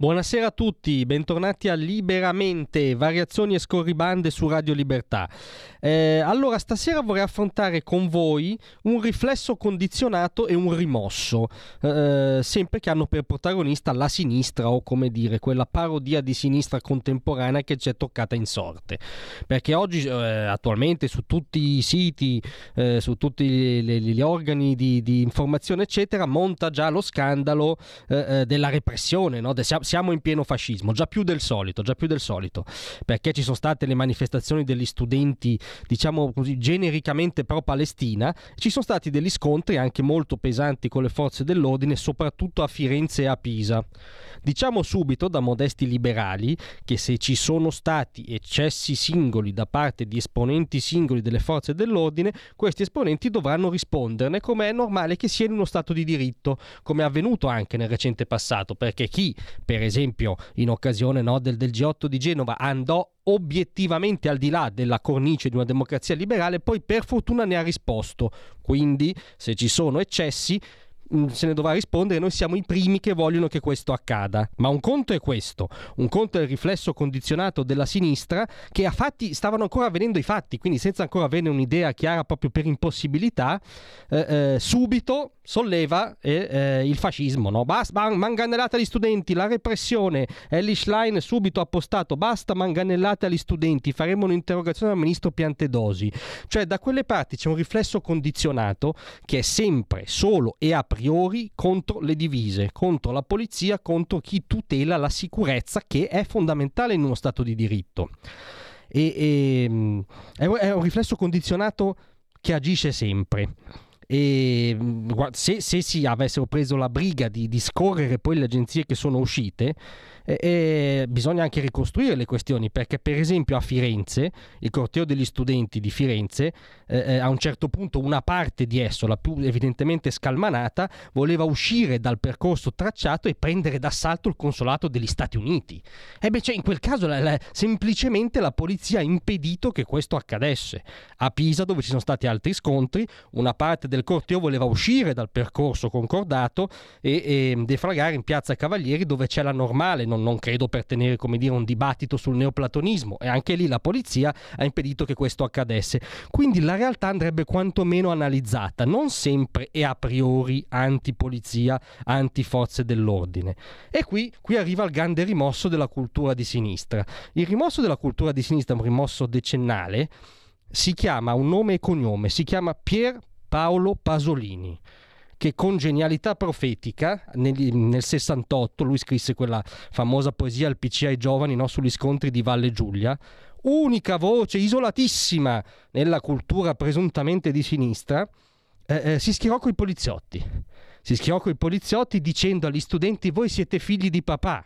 Buonasera a tutti, bentornati a Liberamente, variazioni e scorribande su Radio Libertà. Eh, allora, stasera vorrei affrontare con voi un riflesso condizionato e un rimosso, eh, sempre che hanno per protagonista la sinistra o come dire, quella parodia di sinistra contemporanea che ci è toccata in sorte. Perché oggi, eh, attualmente, su tutti i siti, eh, su tutti gli, organi di, di, informazione, eccetera, monta già lo scandalo eh, eh, della repressione, no? De, siamo in pieno fascismo, già più del solito, già più del solito, perché ci sono state le manifestazioni degli studenti, diciamo così, genericamente pro-Palestina, ci sono stati degli scontri anche molto pesanti con le forze dell'ordine, soprattutto a Firenze e a Pisa. Diciamo subito da modesti liberali che se ci sono stati eccessi singoli da parte di esponenti singoli delle forze dell'ordine, questi esponenti dovranno risponderne come è normale che sia in uno Stato di diritto, come è avvenuto anche nel recente passato, perché chi per per esempio in occasione no, del, del G8 di Genova andò obiettivamente al di là della cornice di una democrazia liberale, poi per fortuna ne ha risposto. Quindi se ci sono eccessi se ne dovrà rispondere, noi siamo i primi che vogliono che questo accada. Ma un conto è questo, un conto è il riflesso condizionato della sinistra che a fatti stavano ancora avvenendo i fatti, quindi senza ancora avere un'idea chiara proprio per impossibilità, eh, eh, subito solleva eh, eh il fascismo. No? Basta, manganellate agli studenti, la repressione. Ellie Schlein subito ha postato basta manganellate agli studenti, faremo un'interrogazione al ministro Piantedosi. Cioè da quelle parti c'è un riflesso condizionato che è sempre solo e a priori contro le divise, contro la polizia, contro chi tutela la sicurezza che è fondamentale in uno Stato di diritto. E, e, mm, è un riflesso condizionato che agisce sempre. E se, se, si avessero preso la briga di, di, scorrere poi le agenzie che sono uscite, eh, eh, bisogna anche ricostruire le questioni, perché per esempio a Firenze, il corteo degli studenti di Firenze, eh, eh, a un certo punto una parte di esso, la più evidentemente scalmanata, voleva uscire dal percorso tracciato e prendere d'assalto il consolato degli Stati Uniti. E beh, cioè, in quel caso la, la, semplicemente la polizia ha impedito che questo accadesse. A Pisa, dove ci sono stati altri scontri, una parte del corteo voleva uscire dal percorso concordato e, e defragare in piazza Cavalieri dove c'è la normale non, non credo per tenere come dire, un dibattito sul neoplatonismo e anche lì la polizia ha impedito che questo accadesse. Quindi la realtà andrebbe quantomeno analizzata, non sempre e a priori anti-polizia, anti-forze dell'ordine. E qui, qui arriva il grande rimosso della cultura di sinistra. Il rimosso della cultura di sinistra, un rimosso decennale, si chiama un nome e cognome, si chiama Pier Paolo Pasolini che con genialità profetica nel, nel 68 lui scrisse quella famosa poesia al PC ai giovani no, sugli scontri di Valle Giulia, unica voce isolatissima nella cultura presuntamente di sinistra, eh, eh, si schierò con i poliziotti. Si schierò con i poliziotti dicendo agli studenti voi siete figli di papà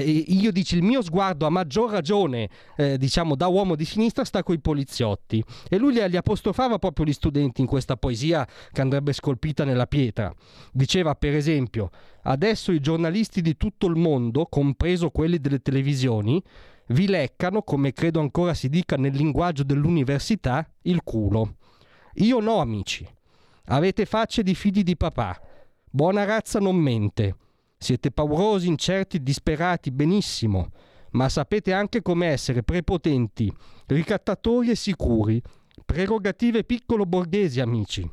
eh, io dico il mio sguardo a maggior ragione, eh, diciamo da uomo di sinistra, sta coi poliziotti. E lui li apostrofava proprio gli studenti in questa poesia che andrebbe scolpita nella pietra. Diceva, per esempio, adesso i giornalisti di tutto il mondo, compreso quelli delle televisioni, vi leccano, come credo ancora si dica nel linguaggio dell'università, il culo. Io no, amici. Avete facce di figli di papà. Buona razza non mente. Siete paurosi, incerti, disperati, benissimo, ma sapete anche come essere prepotenti, ricattatori e sicuri. Prerogative piccolo borghesi, amici.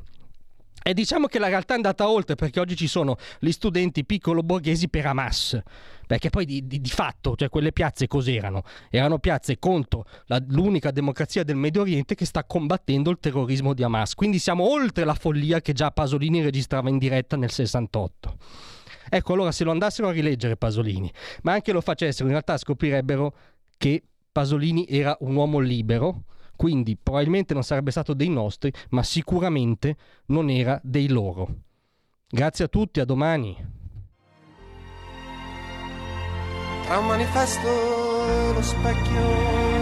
E diciamo che la realtà è andata oltre perché oggi ci sono gli studenti piccolo borghesi per Hamas. Perché poi di, di, di fatto, cioè quelle piazze cos'erano? Erano piazze contro la, l'unica democrazia del Medio Oriente che sta combattendo il terrorismo di Hamas. Quindi siamo oltre la follia che già Pasolini registrava in diretta nel 68. Ecco, allora se lo andassero a rileggere Pasolini, ma anche lo facessero, in realtà scoprirebbero che Pasolini era un uomo libero, quindi probabilmente non sarebbe stato dei nostri, ma sicuramente non era dei loro. Grazie a tutti, a domani. tra un manifesto lo specchio.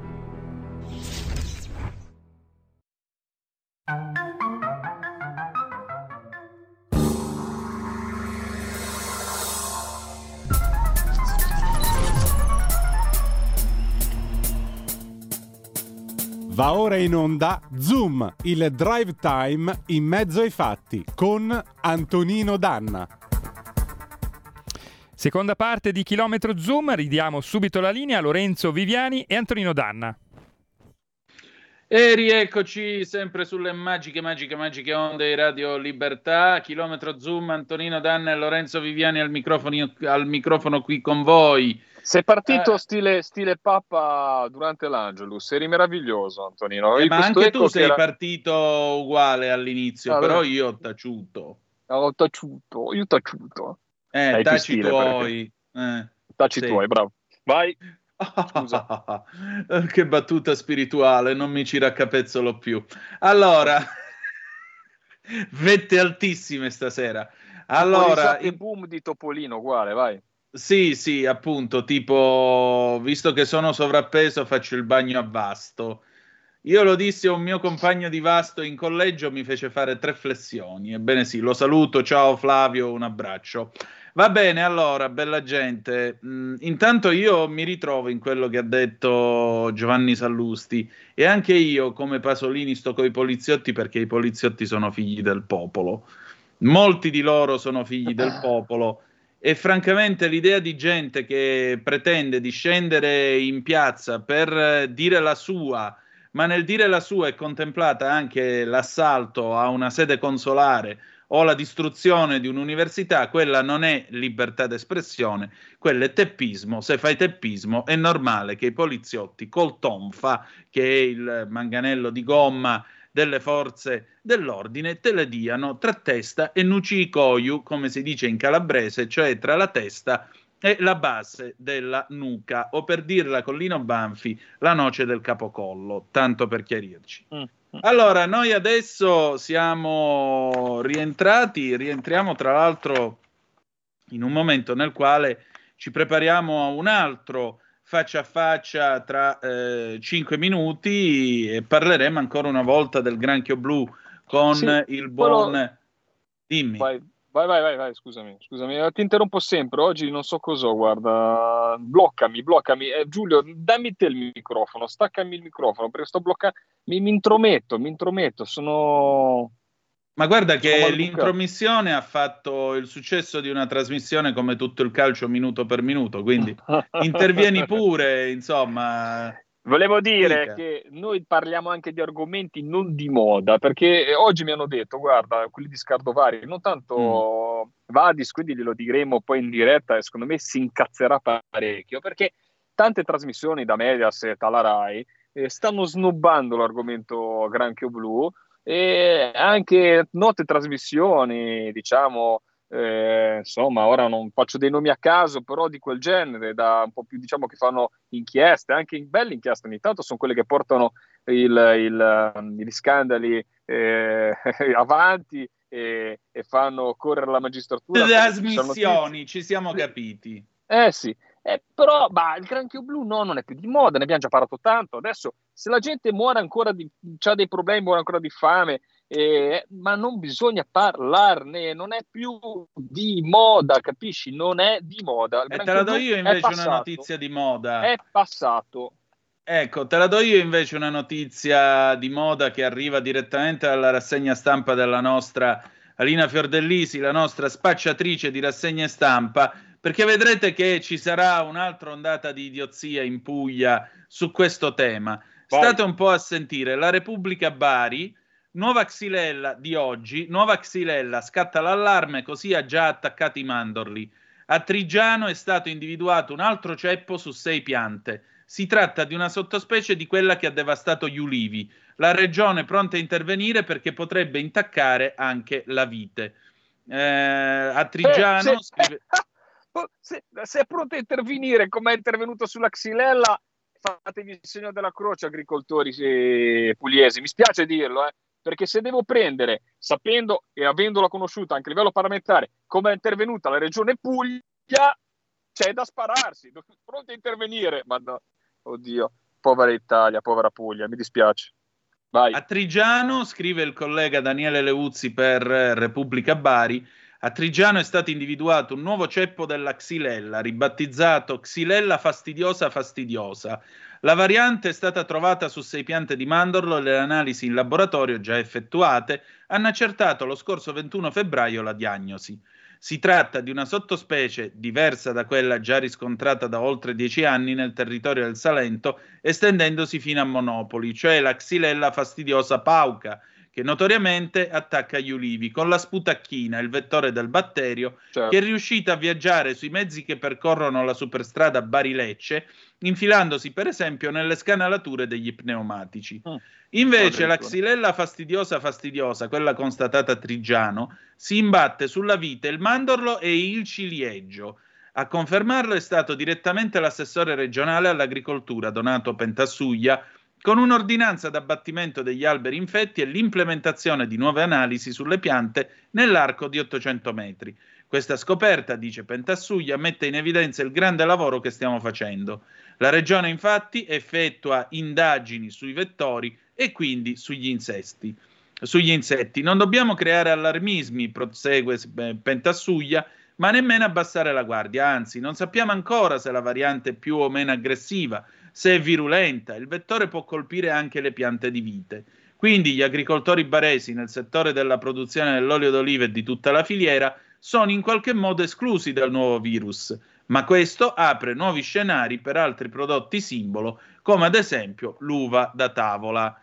Va ora in onda Zoom, il drive time in mezzo ai fatti con Antonino Danna. Seconda parte di Chilometro Zoom, ridiamo subito la linea a Lorenzo Viviani e Antonino Danna. E rieccoci sempre sulle magiche, magiche, magiche onde di Radio Libertà. Chilometro Zoom, Antonino Danna e Lorenzo Viviani al microfono, al microfono qui con voi. Sei partito eh. stile, stile Papa durante l'Angelus, eri meraviglioso Antonino. Eh, ma anche tu sei era... partito uguale all'inizio, allora... però io ho taciuto. Ho taciuto, io ho taciuto. Eh, taci tuoi. Eh, taci sì. tuoi, bravo. Vai. Scusa. che battuta spirituale, non mi ci raccapezzolo più. Allora, vette altissime stasera. Allora, il boom di Topolino, uguale, vai. Sì, sì, appunto, tipo, visto che sono sovrappeso, faccio il bagno a Vasto. Io lo dissi a un mio compagno di Vasto in collegio, mi fece fare tre flessioni. Ebbene sì, lo saluto, ciao Flavio, un abbraccio. Va bene, allora, bella gente. Mm, intanto io mi ritrovo in quello che ha detto Giovanni Sallusti e anche io, come Pasolini, sto con i poliziotti perché i poliziotti sono figli del popolo. Molti di loro sono figli del popolo e francamente l'idea di gente che pretende di scendere in piazza per dire la sua, ma nel dire la sua è contemplata anche l'assalto a una sede consolare o la distruzione di un'università, quella non è libertà d'espressione, quello è teppismo. Se fai teppismo è normale che i poliziotti col tonfa, che è il manganello di gomma delle forze dell'ordine te le diano tra testa e nucicoiu, come si dice in calabrese, cioè tra la testa e la base della nuca, o per dirla con Lino Banfi, la noce del capocollo, tanto per chiarirci. Mm. Allora, noi adesso siamo rientrati, rientriamo tra l'altro in un momento nel quale ci prepariamo a un altro faccia a faccia tra eh, 5 minuti e parleremo ancora una volta del granchio blu con sì, il buon... Però... Dimmi. Vai, vai, vai, vai, scusami, scusami, eh, ti interrompo sempre, oggi non so cosa, guarda, bloccami, bloccami. Eh, Giulio, dammi te il microfono, staccami il microfono, perché sto bloccando, mi, mi intrometto, mi intrometto, sono... Ma guarda che l'intromissione ha fatto il successo di una trasmissione come tutto il calcio minuto per minuto, quindi intervieni pure, insomma. Volevo dire Dica. che noi parliamo anche di argomenti non di moda, perché oggi mi hanno detto, guarda, quelli di Scardovari, non tanto Vadis, quindi glielo diremo poi in diretta e secondo me si incazzerà parecchio, perché tante trasmissioni da Mediaset alla RAI eh, stanno snobbando l'argomento granchio blu e anche note trasmissioni, diciamo, eh, insomma, ora non faccio dei nomi a caso, però di quel genere, da un po' più, diciamo, che fanno inchieste, anche in belle inchieste ogni tanto, sono quelle che portano il- il, gli scandali eh, avanti e, e fanno correre la magistratura. Trasmissioni, ci siamo capiti. Eh sì, eh, però bah, il granchio blu no, non è più di moda, ne abbiamo già parlato tanto. Adesso, se la gente muore ancora di, ha dei problemi, muore ancora di fame, eh, ma non bisogna parlarne, non è più di moda, capisci? Non è di moda. E te granchio la do io invece una notizia di moda. È passato. Ecco, te la do io invece una notizia di moda che arriva direttamente dalla rassegna stampa della nostra Alina Fiordellisi, la nostra spacciatrice di rassegne stampa, perché vedrete che ci sarà un'altra ondata di idiozia in Puglia su questo tema. Vai. State un po' a sentire, la Repubblica Bari, nuova xylella di oggi, nuova xylella, scatta l'allarme, così ha già attaccato i mandorli. A Trigiano è stato individuato un altro ceppo su sei piante. Si tratta di una sottospecie di quella che ha devastato gli ulivi. La regione pronta a intervenire perché potrebbe intaccare anche la vite. Eh, a Trigiano Eh, se, scrive- se- se è pronto a intervenire come è intervenuto sulla Xylella, fatevi il segno della croce, agricoltori eh, pugliesi. Mi spiace dirlo, eh, perché se devo prendere, sapendo e avendola conosciuta anche a livello parlamentare, come è intervenuta la regione Puglia, c'è da spararsi, pronti a intervenire. Ma no, oddio, povera Italia, povera Puglia, mi dispiace. Vai. A Trigiano, scrive il collega Daniele Leuzzi per eh, Repubblica Bari, a Trigiano è stato individuato un nuovo ceppo della Xylella, ribattezzato Xylella fastidiosa fastidiosa. La variante è stata trovata su sei piante di mandorlo e le analisi in laboratorio già effettuate hanno accertato lo scorso 21 febbraio la diagnosi. Si tratta di una sottospecie diversa da quella già riscontrata da oltre dieci anni nel territorio del Salento, estendendosi fino a Monopoli, cioè la Xylella fastidiosa pauca, che notoriamente attacca gli ulivi, con la sputacchina, il vettore del batterio, Certo. che è riuscita a viaggiare sui mezzi che percorrono la superstrada Bari-Lecce, infilandosi per esempio nelle scanalature degli pneumatici. Mm. Invece la xylella fastidiosa fastidiosa, quella constatata a Trigiano, si imbatte sulla vite, il mandorlo e il ciliegio. A confermarlo è stato direttamente l'assessore regionale all'agricoltura Donato Pentassuglia con un'ordinanza d'abbattimento degli alberi infetti e l'implementazione di nuove analisi sulle piante nell'arco di 800 metri. Questa scoperta, dice Pentassuglia, mette in evidenza il grande lavoro che stiamo facendo. La regione infatti effettua indagini sui vettori e quindi sugli insesti. Sugli insetti. Non dobbiamo creare allarmismi, prosegue eh, Pentassuglia, ma nemmeno abbassare la guardia. Anzi, non sappiamo ancora se la variante è più o meno aggressiva, se è virulenta. Il vettore può colpire anche le piante di vite. Quindi gli agricoltori baresi nel settore della produzione dell'olio d'oliva e di tutta la filiera sono in qualche modo esclusi dal nuovo virus, ma questo apre nuovi scenari per altri prodotti simbolo, come ad esempio l'uva da tavola.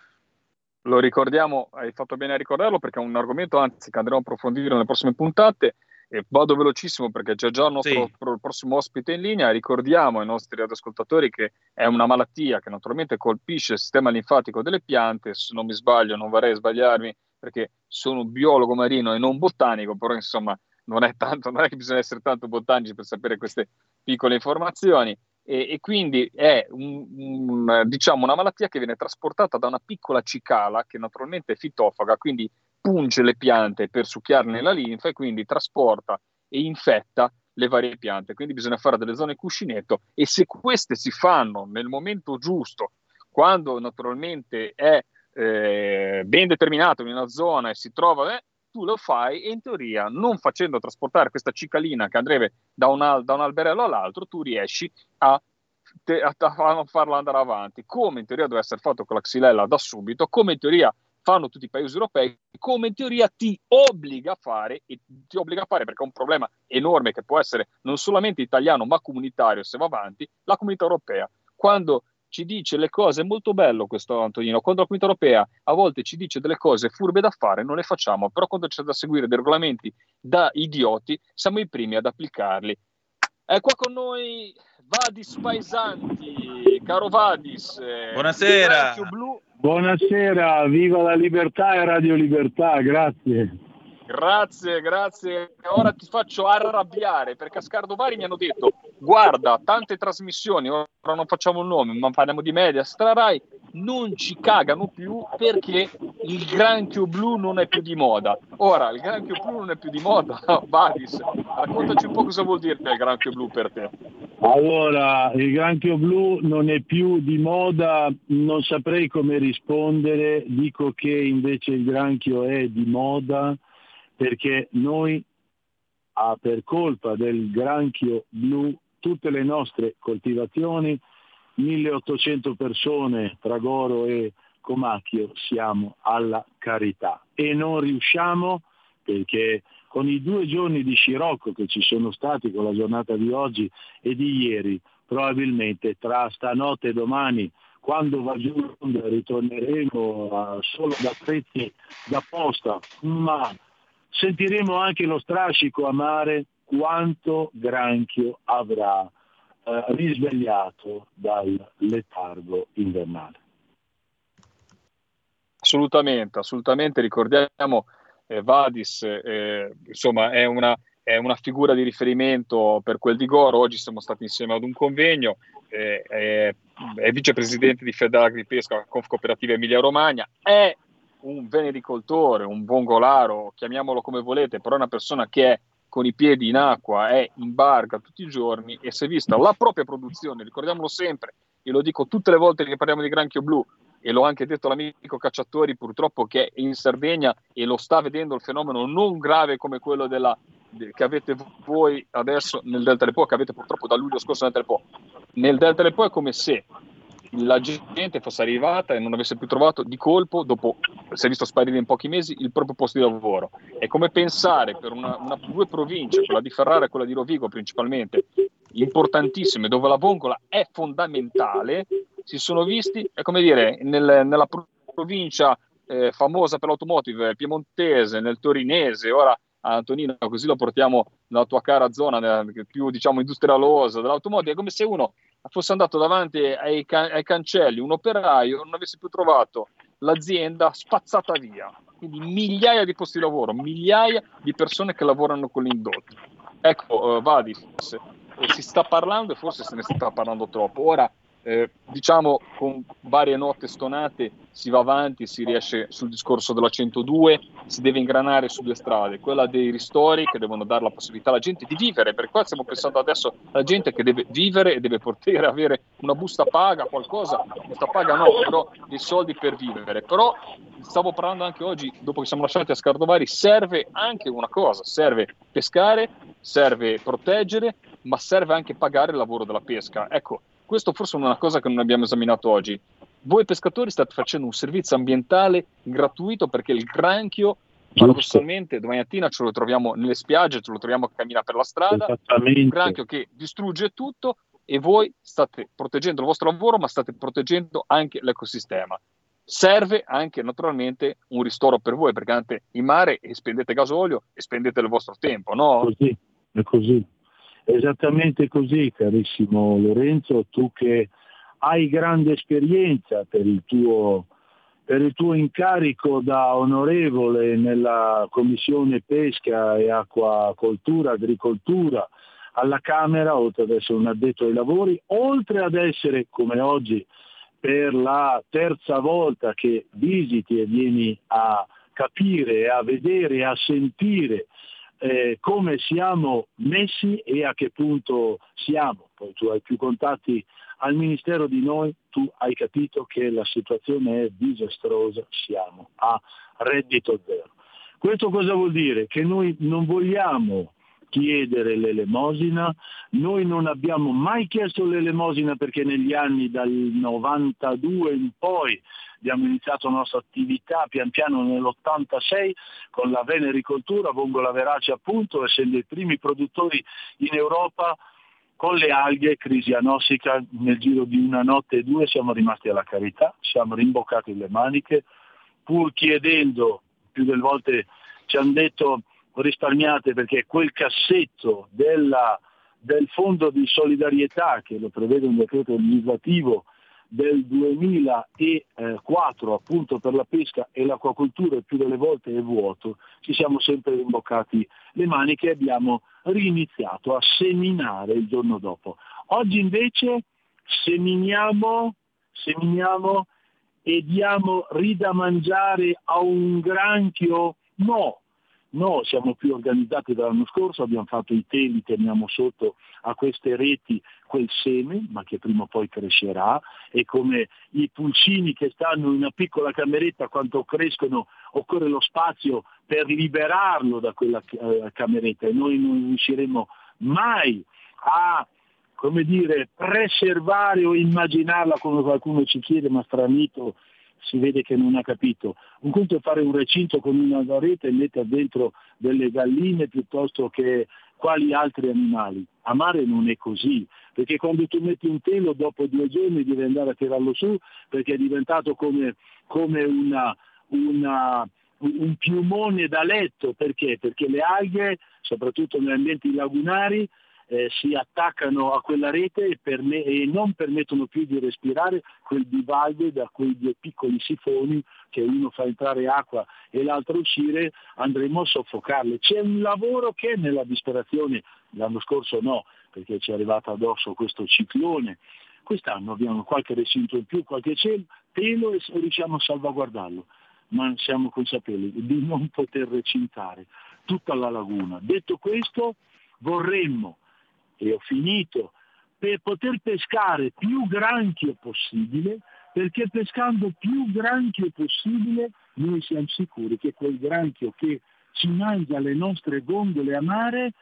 Lo ricordiamo, hai fatto bene a ricordarlo perché è un argomento, anzi, che andremo a approfondire nelle prossime puntate. E vado velocissimo perché c'è già il nostro Sì. pro- prossimo ospite in linea. Ricordiamo ai nostri ascoltatori che è una malattia che naturalmente colpisce il sistema linfatico delle piante. Se non mi sbaglio, non vorrei sbagliarmi perché sono biologo marino e non botanico, però insomma non è, tanto, non è che bisogna essere tanto botanici per sapere queste piccole informazioni. E, e quindi è un- un- diciamo una malattia che viene trasportata da una piccola cicala che naturalmente è fitofaga, quindi punge le piante per succhiarne la linfa e quindi trasporta e infetta le varie piante. Quindi bisogna fare delle zone cuscinetto e se queste si fanno nel momento giusto, quando naturalmente è eh, ben determinato in una zona e si trova, eh, tu lo fai e in teoria non facendo trasportare questa cicalina che andrebbe da un, al- da un alberello all'altro, tu riesci a, a farla andare avanti, come in teoria deve essere fatto con la xylella da subito, come in teoria fanno tutti i paesi europei, come in teoria ti obbliga a fare, e ti obbliga a fare perché è un problema enorme che può essere non solamente italiano ma comunitario se va avanti, la comunità europea. Quando ci dice le cose, è molto bello questo Antonino, quando la comunità europea a volte ci dice delle cose furbe da fare, non le facciamo, però quando c'è da seguire dei regolamenti da idioti, siamo i primi ad applicarli. È qua con noi Vadis Paesanti, caro Vadis. Eh, Buonasera. Buonasera, viva la libertà e Radio Libertà, grazie. Grazie, grazie. Ora ti faccio arrabbiare perché a Scardovari mi hanno detto guarda, tante trasmissioni, ora non facciamo il nome, ma parliamo di media, Strarai, non ci cagano più perché il granchio blu non è più di moda. Ora, il granchio blu non è più di moda, Badis, raccontaci un po' cosa vuol dire il granchio blu per te. Allora, il granchio blu non è più di moda, non saprei come rispondere, dico che invece il granchio è di moda perché noi ah, per colpa del granchio blu tutte le nostre coltivazioni, 1800 persone tra Goro e Comacchio siamo alla carità. E non riusciamo perché con i due giorni di scirocco che ci sono stati con la giornata di oggi e di ieri, probabilmente tra stanotte e domani, quando va giù ritorneremo a, solo da prezzi da posta, ma sentiremo anche lo strascico amare quanto granchio avrà eh, risvegliato dal letargo invernale. Assolutamente, assolutamente. Ricordiamo eh, Vadis, eh, insomma, è una, è una, figura di riferimento per quel di Goro. Oggi siamo stati insieme ad un convegno, eh, è, vicepresidente di Federagri Pesca, Conf Cooperativa Emilia Romagna, è un venericoltore, un vongolaro, chiamiamolo come volete, però una persona che è con i piedi in acqua, è in barca tutti i giorni e si è vista la propria produzione, ricordiamolo sempre, io lo dico tutte le volte che parliamo di granchio blu e l'ho anche detto all'amico Cacciatori purtroppo che è in Sardegna e lo sta vedendo il fenomeno non grave come quello della, che avete voi adesso nel Delta del Po, che avete purtroppo da luglio scorso nel Delta del Po. Nel Delta del Po è come se la gente fosse arrivata e non avesse più trovato di colpo, dopo si è visto sparire in pochi mesi, il proprio posto di lavoro. È come pensare per una, una, due province, quella di Ferrara e quella di Rovigo principalmente, importantissime, dove la vongola è fondamentale, si sono visti, è come dire, nel, nella provincia eh, famosa per l'automotive piemontese, nel torinese, ora Antonino, così lo portiamo nella tua cara zona più diciamo industrialosa dell'automotive, è come se uno fosse andato davanti ai, ai cancelli un operaio non avesse più trovato l'azienda spazzata via. Quindi migliaia di posti di lavoro, migliaia di persone che lavorano con l'indotto. Ecco, uh, Vadis, si sta parlando e forse se ne sta parlando troppo. Ora eh, diciamo con varie note stonate si va avanti, si riesce sul discorso della 102, si deve ingranare su due strade, quella dei ristori che devono dare la possibilità alla gente di vivere, per qua stiamo pensando adesso alla gente che deve vivere e deve poter avere una busta paga, qualcosa, busta paga no, però dei soldi per vivere, però stavo parlando anche oggi, dopo che siamo lasciati a Scardovari, serve anche una cosa, serve pescare, serve proteggere, ma serve anche pagare il lavoro della pesca. Ecco, questo forse è una cosa che non abbiamo esaminato oggi. Voi pescatori state facendo un servizio ambientale gratuito perché il granchio paradossalmente domani mattina ce lo troviamo nelle spiagge, ce lo troviamo a camminare per la strada, un granchio che distrugge tutto e voi state proteggendo il vostro lavoro ma state proteggendo anche l'ecosistema. Serve anche naturalmente un ristoro per voi perché andate in mare e spendete gasolio e spendete il vostro tempo, no? Così, è così. Esattamente così, carissimo Lorenzo, tu che hai grande esperienza per il tuo, per il tuo incarico da onorevole nella Commissione Pesca e Acquacoltura, Agricoltura alla Camera, oltre ad essere un addetto ai lavori, oltre ad essere come oggi per la terza volta che visiti e vieni a capire, a vedere, a sentire eh, come siamo messi e a che punto siamo. Poi tu hai più contatti al Ministero di noi, tu hai capito che la situazione è disastrosa, siamo a reddito zero. Questo cosa vuol dire? Che noi non vogliamo chiedere l'elemosina, noi non abbiamo mai chiesto l'elemosina perché negli anni dal 92 in poi abbiamo iniziato la nostra attività pian piano nell'86 con la venericoltura, vongola verace appunto, essendo i primi produttori in Europa con le alghe, crisi anossica, nel giro di una notte e due siamo rimasti alla carità, siamo rimboccati le maniche, pur chiedendo, più delle volte ci hanno detto risparmiate perché quel cassetto della, del fondo di solidarietà che lo prevede un decreto legislativo del 2004 appunto per la pesca e l'acquacoltura più delle volte è vuoto, ci siamo sempre rimboccati le maniche e abbiamo riniziato a seminare il giorno dopo. Oggi invece seminiamo, seminiamo e diamo rida mangiare a un granchio? No, No, siamo più organizzati dall'anno scorso, abbiamo fatto i teli, teniamo sotto a queste reti quel seme, ma che prima o poi crescerà, e come i pulcini che stanno in una piccola cameretta, quando crescono occorre lo spazio per liberarlo da quella eh, cameretta e noi non riusciremo mai a come dire, preservare o immaginarla come qualcuno ci chiede, ma stranito si vede che non ha capito. Un conto è fare un recinto con una rete e mettere dentro delle galline piuttosto che quali altri animali. A mare non è così, perché quando tu metti un telo dopo due giorni devi andare a tirarlo su perché è diventato come, come una, una, un piumone da letto. Perché? Perché le alghe, soprattutto negli ambienti lagunari, eh, si attaccano a quella rete e, perme- e, non permettono più di respirare quel bivalve da quei due piccoli sifoni che uno fa entrare acqua e l'altro uscire, andremo a soffocarle. C'è un lavoro che nella disperazione, l'anno scorso no, perché ci è arrivato addosso questo ciclone, quest'anno abbiamo qualche recinto in più, qualche cielo, pelo e riusciamo a salvaguardarlo, ma siamo consapevoli di non poter recintare tutta la laguna. Detto questo, vorremmo e ho finito, per poter pescare più granchio possibile, perché pescando più granchio possibile noi siamo sicuri che quel granchio che ci mangia le nostre gondole a mare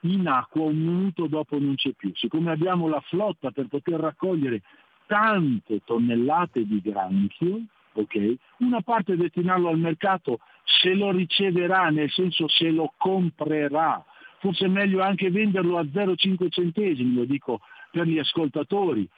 in acqua un minuto dopo non c'è più. Siccome abbiamo la flotta per poter raccogliere tante tonnellate di granchio, okay, una parte destinarlo al mercato se lo riceverà, nel senso se lo comprerà, forse è meglio anche venderlo a 0,5 centesimi, lo dico per gli ascoltatori,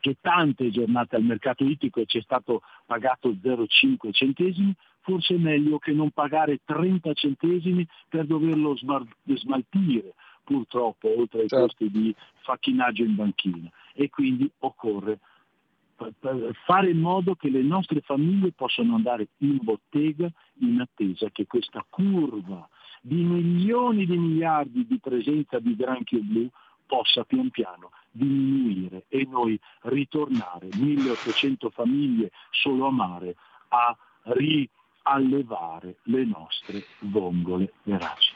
che tante giornate al mercato ittico ci è stato pagato 0,5 centesimi, forse è meglio che non pagare 30 centesimi per doverlo smaltire, purtroppo, oltre ai certo. costi di facchinaggio in banchina. E quindi occorre fare in modo che le nostre famiglie possano andare in bottega in attesa che questa curva di milioni di miliardi di presenza di granchio blu possa pian piano diminuire e noi ritornare 1800 famiglie solo a mare a riallevare le nostre vongole veraci.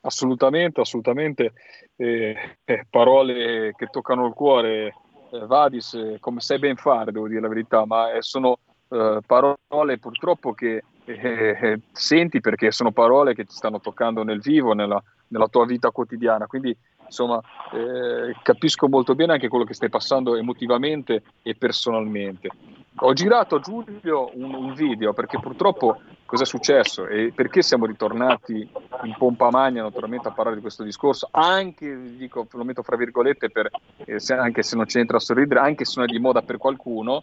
Assolutamente, assolutamente. Eh, eh, parole che toccano il cuore, eh, Vadis, eh, come sai ben fare, devo dire la verità, ma eh, sono eh, parole purtroppo che eh, eh, senti perché sono parole che ti stanno toccando nel vivo, nella, nella tua vita quotidiana. Quindi insomma eh, capisco molto bene anche quello che stai passando emotivamente e personalmente. Ho girato a Giulio un, un video perché purtroppo cosa è successo e perché siamo ritornati in pompa magna naturalmente a parlare di questo discorso, anche, dico, lo metto fra virgolette, per, eh, se, anche se non c'entra a sorridere, anche se non è di moda per qualcuno,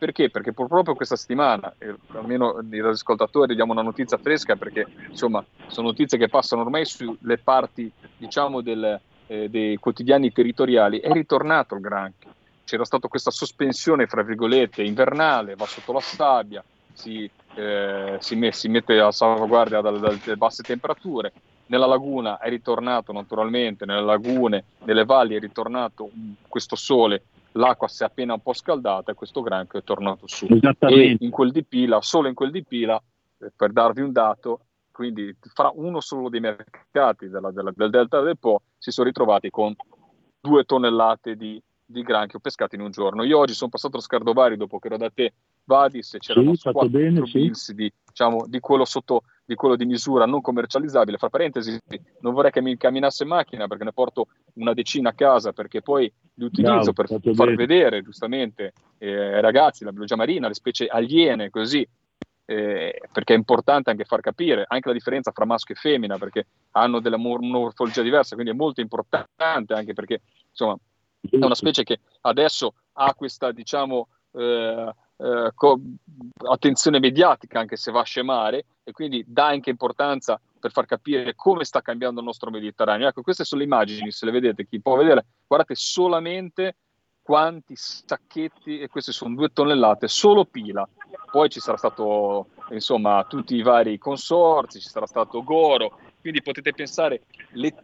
perché? Perché proprio questa settimana, almeno agli ascoltatori diamo una notizia fresca perché insomma sono notizie che passano ormai sulle parti diciamo del, eh, dei quotidiani territoriali, è ritornato il granchio. C'era stata questa sospensione, fra virgolette, invernale, va sotto la sabbia, si, eh, si, met, si mette a salvaguardia dalle, dalle basse temperature. Nella laguna è ritornato naturalmente, nelle lagune, nelle valli è ritornato questo sole l'acqua si è appena un po' scaldata e questo granchio è tornato su. E in quel di Pila, solo in quel di Pila, eh, per darvi un dato, quindi fra uno solo dei mercati della, della, del Delta del Po si sono ritrovati con due tonnellate di, di granchio pescati in un giorno. Io oggi sono passato a Scardovari dopo che ero da te, Vadis, e c'erano sì, quattro bene, sì. di, diciamo, di quello sotto di quello di misura non commercializzabile. Fra parentesi, non vorrei che mi camminasse in macchina perché ne porto una decina a casa perché poi li utilizzo Bravo, per far bene. vedere giustamente eh, ai ragazzi la biologia marina, le specie aliene, così. eh, perché è importante anche far capire anche la differenza fra maschio e femmina, perché hanno della morfologia diversa, quindi è molto importante anche perché insomma è una specie che adesso ha questa diciamo eh, eh, co- attenzione mediatica anche se va a scemare e quindi dà anche importanza per far capire come sta cambiando il nostro Mediterraneo. Ecco, queste sono le immagini, se le vedete, chi può vedere, guardate solamente quanti sacchetti, e queste sono due tonnellate, solo pila. Poi ci sarà stato, insomma, tutti i vari consorzi, ci sarà stato Goro, quindi potete pensare le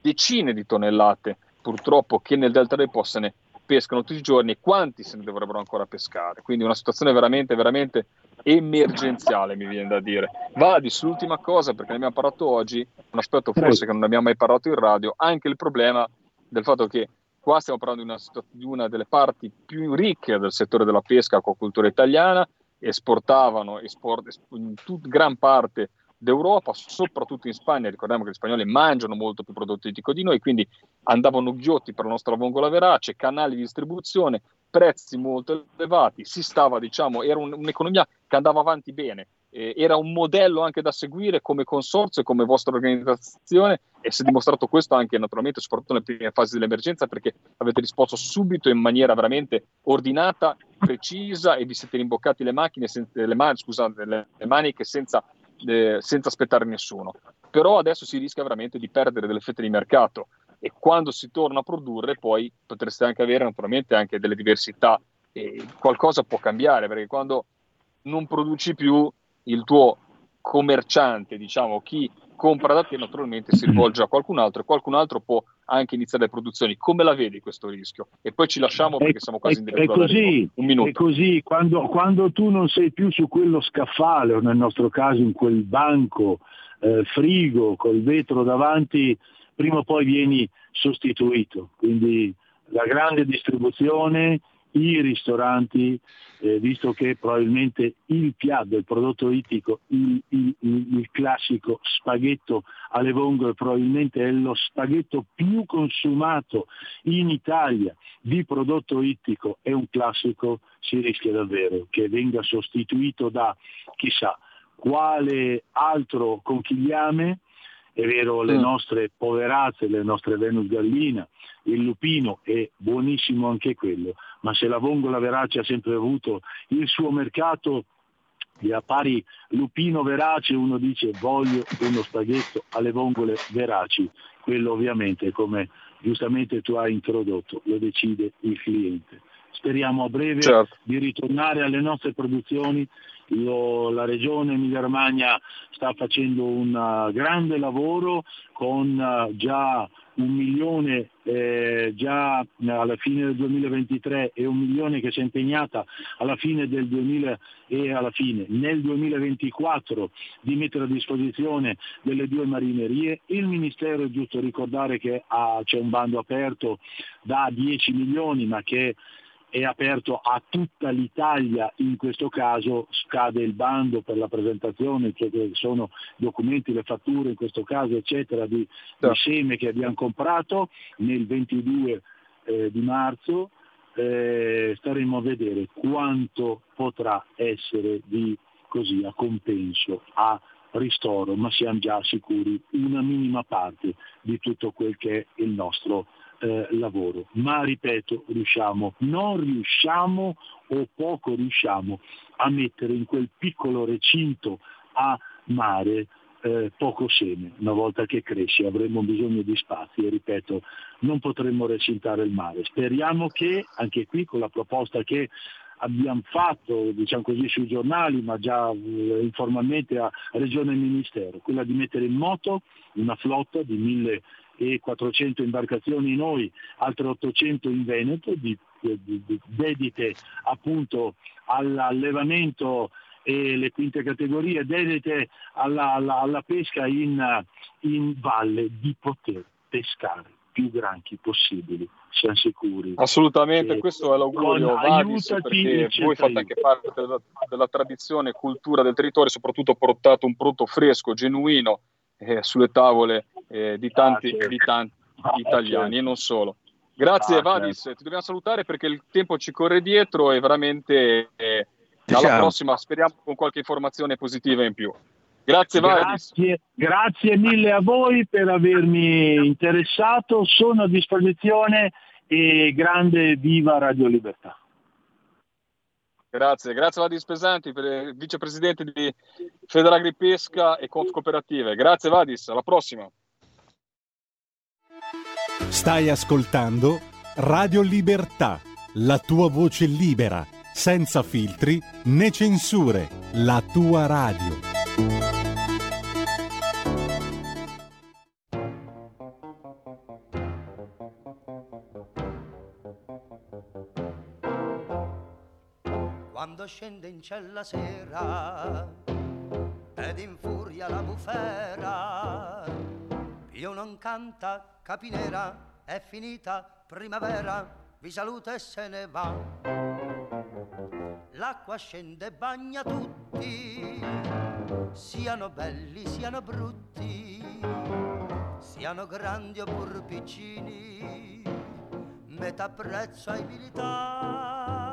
decine di tonnellate, purtroppo, che nel Delta del Po se ne pescano tutti i giorni e quanti se ne dovrebbero ancora pescare. Quindi una situazione veramente, veramente emergenziale, mi viene da dire. Vadis, l'ultima cosa, perché ne abbiamo parlato oggi, un aspetto forse che non abbiamo mai parlato in radio, anche il problema del fatto che Qua stiamo parlando di una, di una delle parti più ricche del settore della pesca acquacultura italiana, esportavano esport, in tut, gran parte d'Europa, soprattutto in Spagna. Ricordiamo che gli spagnoli mangiano molto più prodotto ittico di noi, quindi andavano ghiotti per la nostra vongola verace, canali di distribuzione, prezzi molto elevati. Si stava, diciamo, era un, un'economia che andava avanti bene eh, era un modello anche da seguire come consorzio come vostra organizzazione e si è dimostrato questo anche naturalmente soprattutto nelle prime fasi dell'emergenza perché avete risposto subito in maniera veramente ordinata, precisa e vi siete rimboccati le, macchine, le, mani, scusate, le, le maniche senza, eh, senza aspettare nessuno. Però adesso si rischia veramente di perdere delle fette di mercato e quando si torna a produrre poi potreste anche avere naturalmente anche delle diversità e qualcosa può cambiare perché quando non produci più il tuo commerciante, diciamo, chi compra da te naturalmente si rivolge a qualcun altro e qualcun altro può anche iniziare le produzioni. Come la vedi questo rischio? E poi ci lasciamo perché siamo quasi in diretto È così, Un minuto. È così, quando, quando, tu non sei più su quello scaffale o nel nostro caso in quel banco eh, frigo col vetro davanti, prima o poi vieni sostituito. Quindi la grande distribuzione, i ristoranti, eh, visto che probabilmente il piatto, il prodotto ittico, il, il, il, classico spaghetto alle vongole probabilmente è lo spaghetto più consumato in Italia di prodotto ittico, è un classico, si rischia davvero che venga sostituito da chissà quale altro conchigliame è vero le mm. nostre poverazze, le nostre Venus gallina, il lupino è buonissimo anche quello, ma se la vongola verace ha sempre avuto il suo mercato di a pari lupino verace uno dice voglio uno spaghetto alle vongole veraci, quello ovviamente come giustamente tu hai introdotto lo decide il cliente. Speriamo a breve certo. di ritornare alle nostre produzioni io, la regione Emilia-Romagna sta facendo un uh, grande lavoro con uh, già un milione eh, già alla fine del 2023 e un milione che si è impegnata alla fine del 2000 e alla fine nel 2024 di mettere a disposizione delle due marinerie. Il Ministero è giusto ricordare che ha, c'è un bando aperto da 10 milioni ma che è aperto a tutta l'Italia, in questo caso scade il bando per la presentazione, cioè che sono documenti, le fatture in questo caso eccetera di, di sceme che abbiamo comprato nel 22 eh, di marzo, eh, staremo a vedere quanto potrà essere di così a compenso, a ristoro, ma siamo già sicuri una minima parte di tutto quel che è il nostro eh, lavoro. Ma ripeto, riusciamo, non riusciamo o poco riusciamo a mettere in quel piccolo recinto a mare eh, poco seme. Una volta che cresce avremo bisogno di spazi e ripeto, non potremo recintare il mare. Speriamo che anche qui con la proposta che abbiamo fatto diciamo così, sui giornali, ma già eh, informalmente a Regione e Ministero, quella di mettere in moto una flotta di 1400 imbarcazioni noi, altre 800 in Veneto, di, di, di, dedite appunto all'allevamento e le quinte categorie, dedite alla, alla, alla pesca in, in valle, di poter pescare più granchi possibili, siamo sicuri. Assolutamente, questo è l'augurio Vadis, perché voi fate anche parte della, della, tradizione e cultura del territorio, soprattutto portato un prodotto fresco, genuino, eh, sulle tavole eh, di tanti, di tanti italiani e non solo. Grazie Vadis, ti dobbiamo salutare perché il tempo ci corre dietro e veramente eh, Alla prossima, speriamo con qualche informazione positiva in più. Grazie, grazie, grazie mille a voi per avermi interessato, sono a disposizione e grande viva Radio Libertà. Grazie, grazie a Vadis Pesanti, vicepresidente di Federagri Pesca e Conf Cooperative. Grazie Vadis, alla prossima. Stai ascoltando Radio Libertà, la tua voce libera, senza filtri né censure, la tua radio. Scende in cella sera ed infuria la bufera. Io non canta capinera, è finita primavera, vi saluta e se ne va. L'acqua scende e bagna tutti, siano belli, siano brutti, siano grandi o pur piccini, metà prezzo ai militari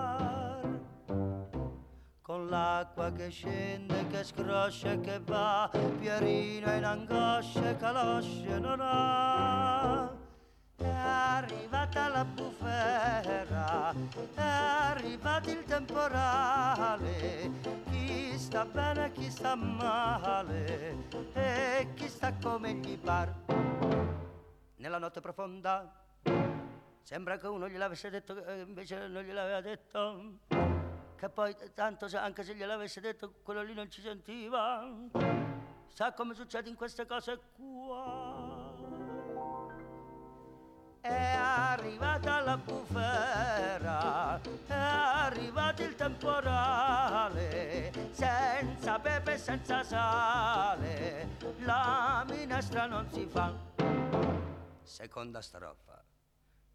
l'acqua che scende, che scroscia che va, Pierino in angoscia calosce non ha. È arrivata la bufera, è arrivato il temporale, chi sta bene, chi sta male, e chi sta come gli par. Nella notte profonda sembra che uno gliel'avesse detto, invece non gliel'aveva detto che poi tanto se, anche se gliel'avesse detto quello lì non ci sentiva. Sa come succede in queste cose qua. È arrivata la bufera, è arrivato il temporale, senza pepe e senza sale, la minestra non si fa. Seconda strofa,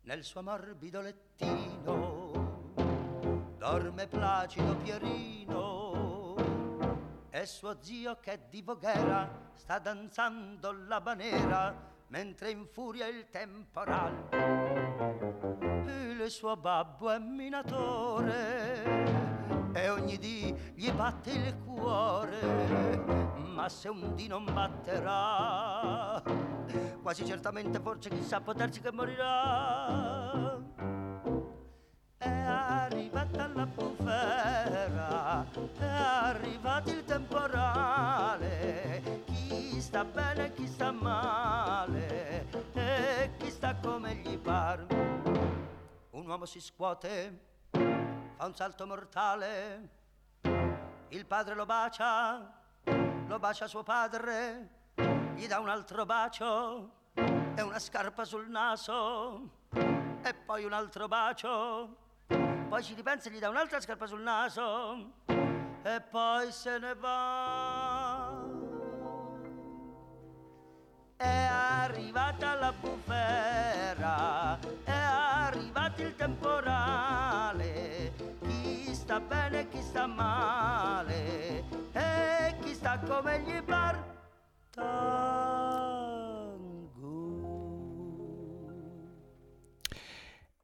nel suo morbido lettino dorme placido Pierino e suo zio che di Voghera sta danzando la banera mentre infuria il temporal. Il suo babbo è minatore e ogni dì gli batte il cuore, ma se un dì non batterà, quasi certamente forse chissà potersi che morirà arrivata la bufera, è arrivato il temporale, chi sta bene, chi sta male, e chi sta come gli par. Un uomo si scuote, fa un salto mortale, il padre lo bacia, lo bacia suo padre, gli dà un altro bacio e una scarpa sul naso e poi un altro bacio poi ci ripensa e gli dà un'altra scarpa sul naso e poi se ne va. È arrivata la bufera, è arrivato il temporale, chi sta bene, chi sta male e chi sta come gli parta.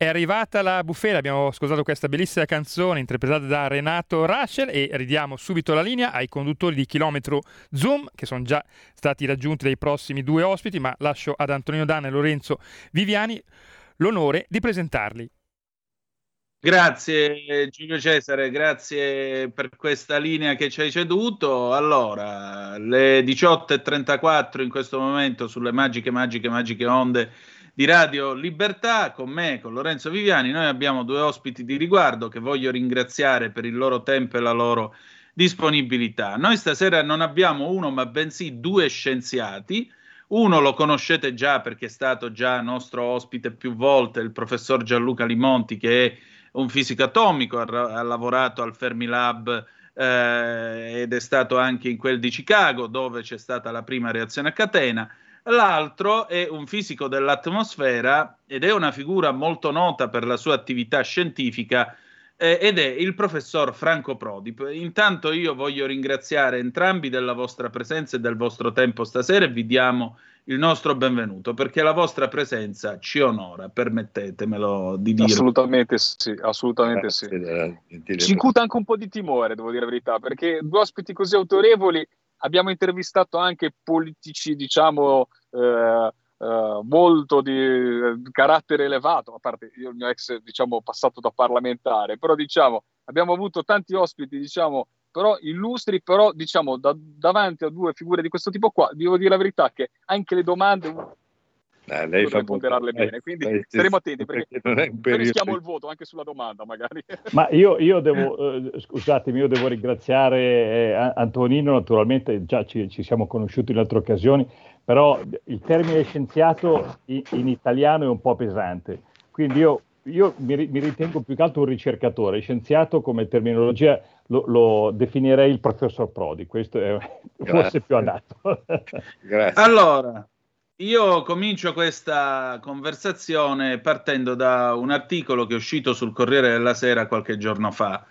È arrivata la bufera, abbiamo ascoltato questa bellissima canzone interpretata da Renato Raschel e ridiamo subito la linea ai conduttori di Chilometro Zoom che sono già stati raggiunti dai prossimi due ospiti, ma lascio ad Antonino Danna e Lorenzo Viviani l'onore di presentarli. Grazie Giulio Cesare, grazie per questa linea che ci hai ceduto. Allora, le 18.34 in questo momento sulle magiche, magiche, magiche onde di Radio Libertà con me, con Lorenzo Viviani. Noi abbiamo due ospiti di riguardo che voglio ringraziare per il loro tempo e la loro disponibilità. Noi stasera non abbiamo uno, ma bensì due scienziati. Uno lo conoscete già perché è stato già nostro ospite più volte, il professor Gianluca Limonti, che è un fisico atomico, ha, ha lavorato al Fermilab eh, ed è stato anche in quel di Chicago, dove c'è stata la prima reazione a catena. L'altro è un fisico dell'atmosfera ed è una figura molto nota per la sua attività scientifica eh, ed è il professor Franco Prodi. Intanto io voglio ringraziare entrambi della vostra presenza e del vostro tempo stasera e vi diamo il nostro benvenuto, perché la vostra presenza ci onora, permettetemelo di dire. Assolutamente sì, assolutamente sì. Ci incuta anche un po' di timore, devo dire la verità, perché due ospiti così autorevoli abbiamo intervistato anche politici, diciamo, eh, eh, molto di, di, carattere elevato, a parte io il mio ex, diciamo, passato da parlamentare, però diciamo, abbiamo avuto tanti ospiti, diciamo, però illustri, però diciamo da, davanti a due figure di questo tipo qua, devo dire la verità che anche le domande eh, lei fa ponderarle bene, eh, quindi lei, staremo attenti perché, perché rischiamo il voto anche sulla domanda magari. Ma io, io devo, eh, scusatemi, io devo ringraziare eh, Antonino, naturalmente già ci, ci, siamo conosciuti in altre occasioni, però il termine scienziato in, in italiano è un po' pesante, quindi io io mi, mi, ritengo più che altro un ricercatore, scienziato come terminologia lo, lo definirei il professor Prodi, questo è Grazie. forse più adatto. Grazie. Allora, io comincio questa conversazione partendo da un articolo che è uscito sul Corriere della Sera qualche giorno fa.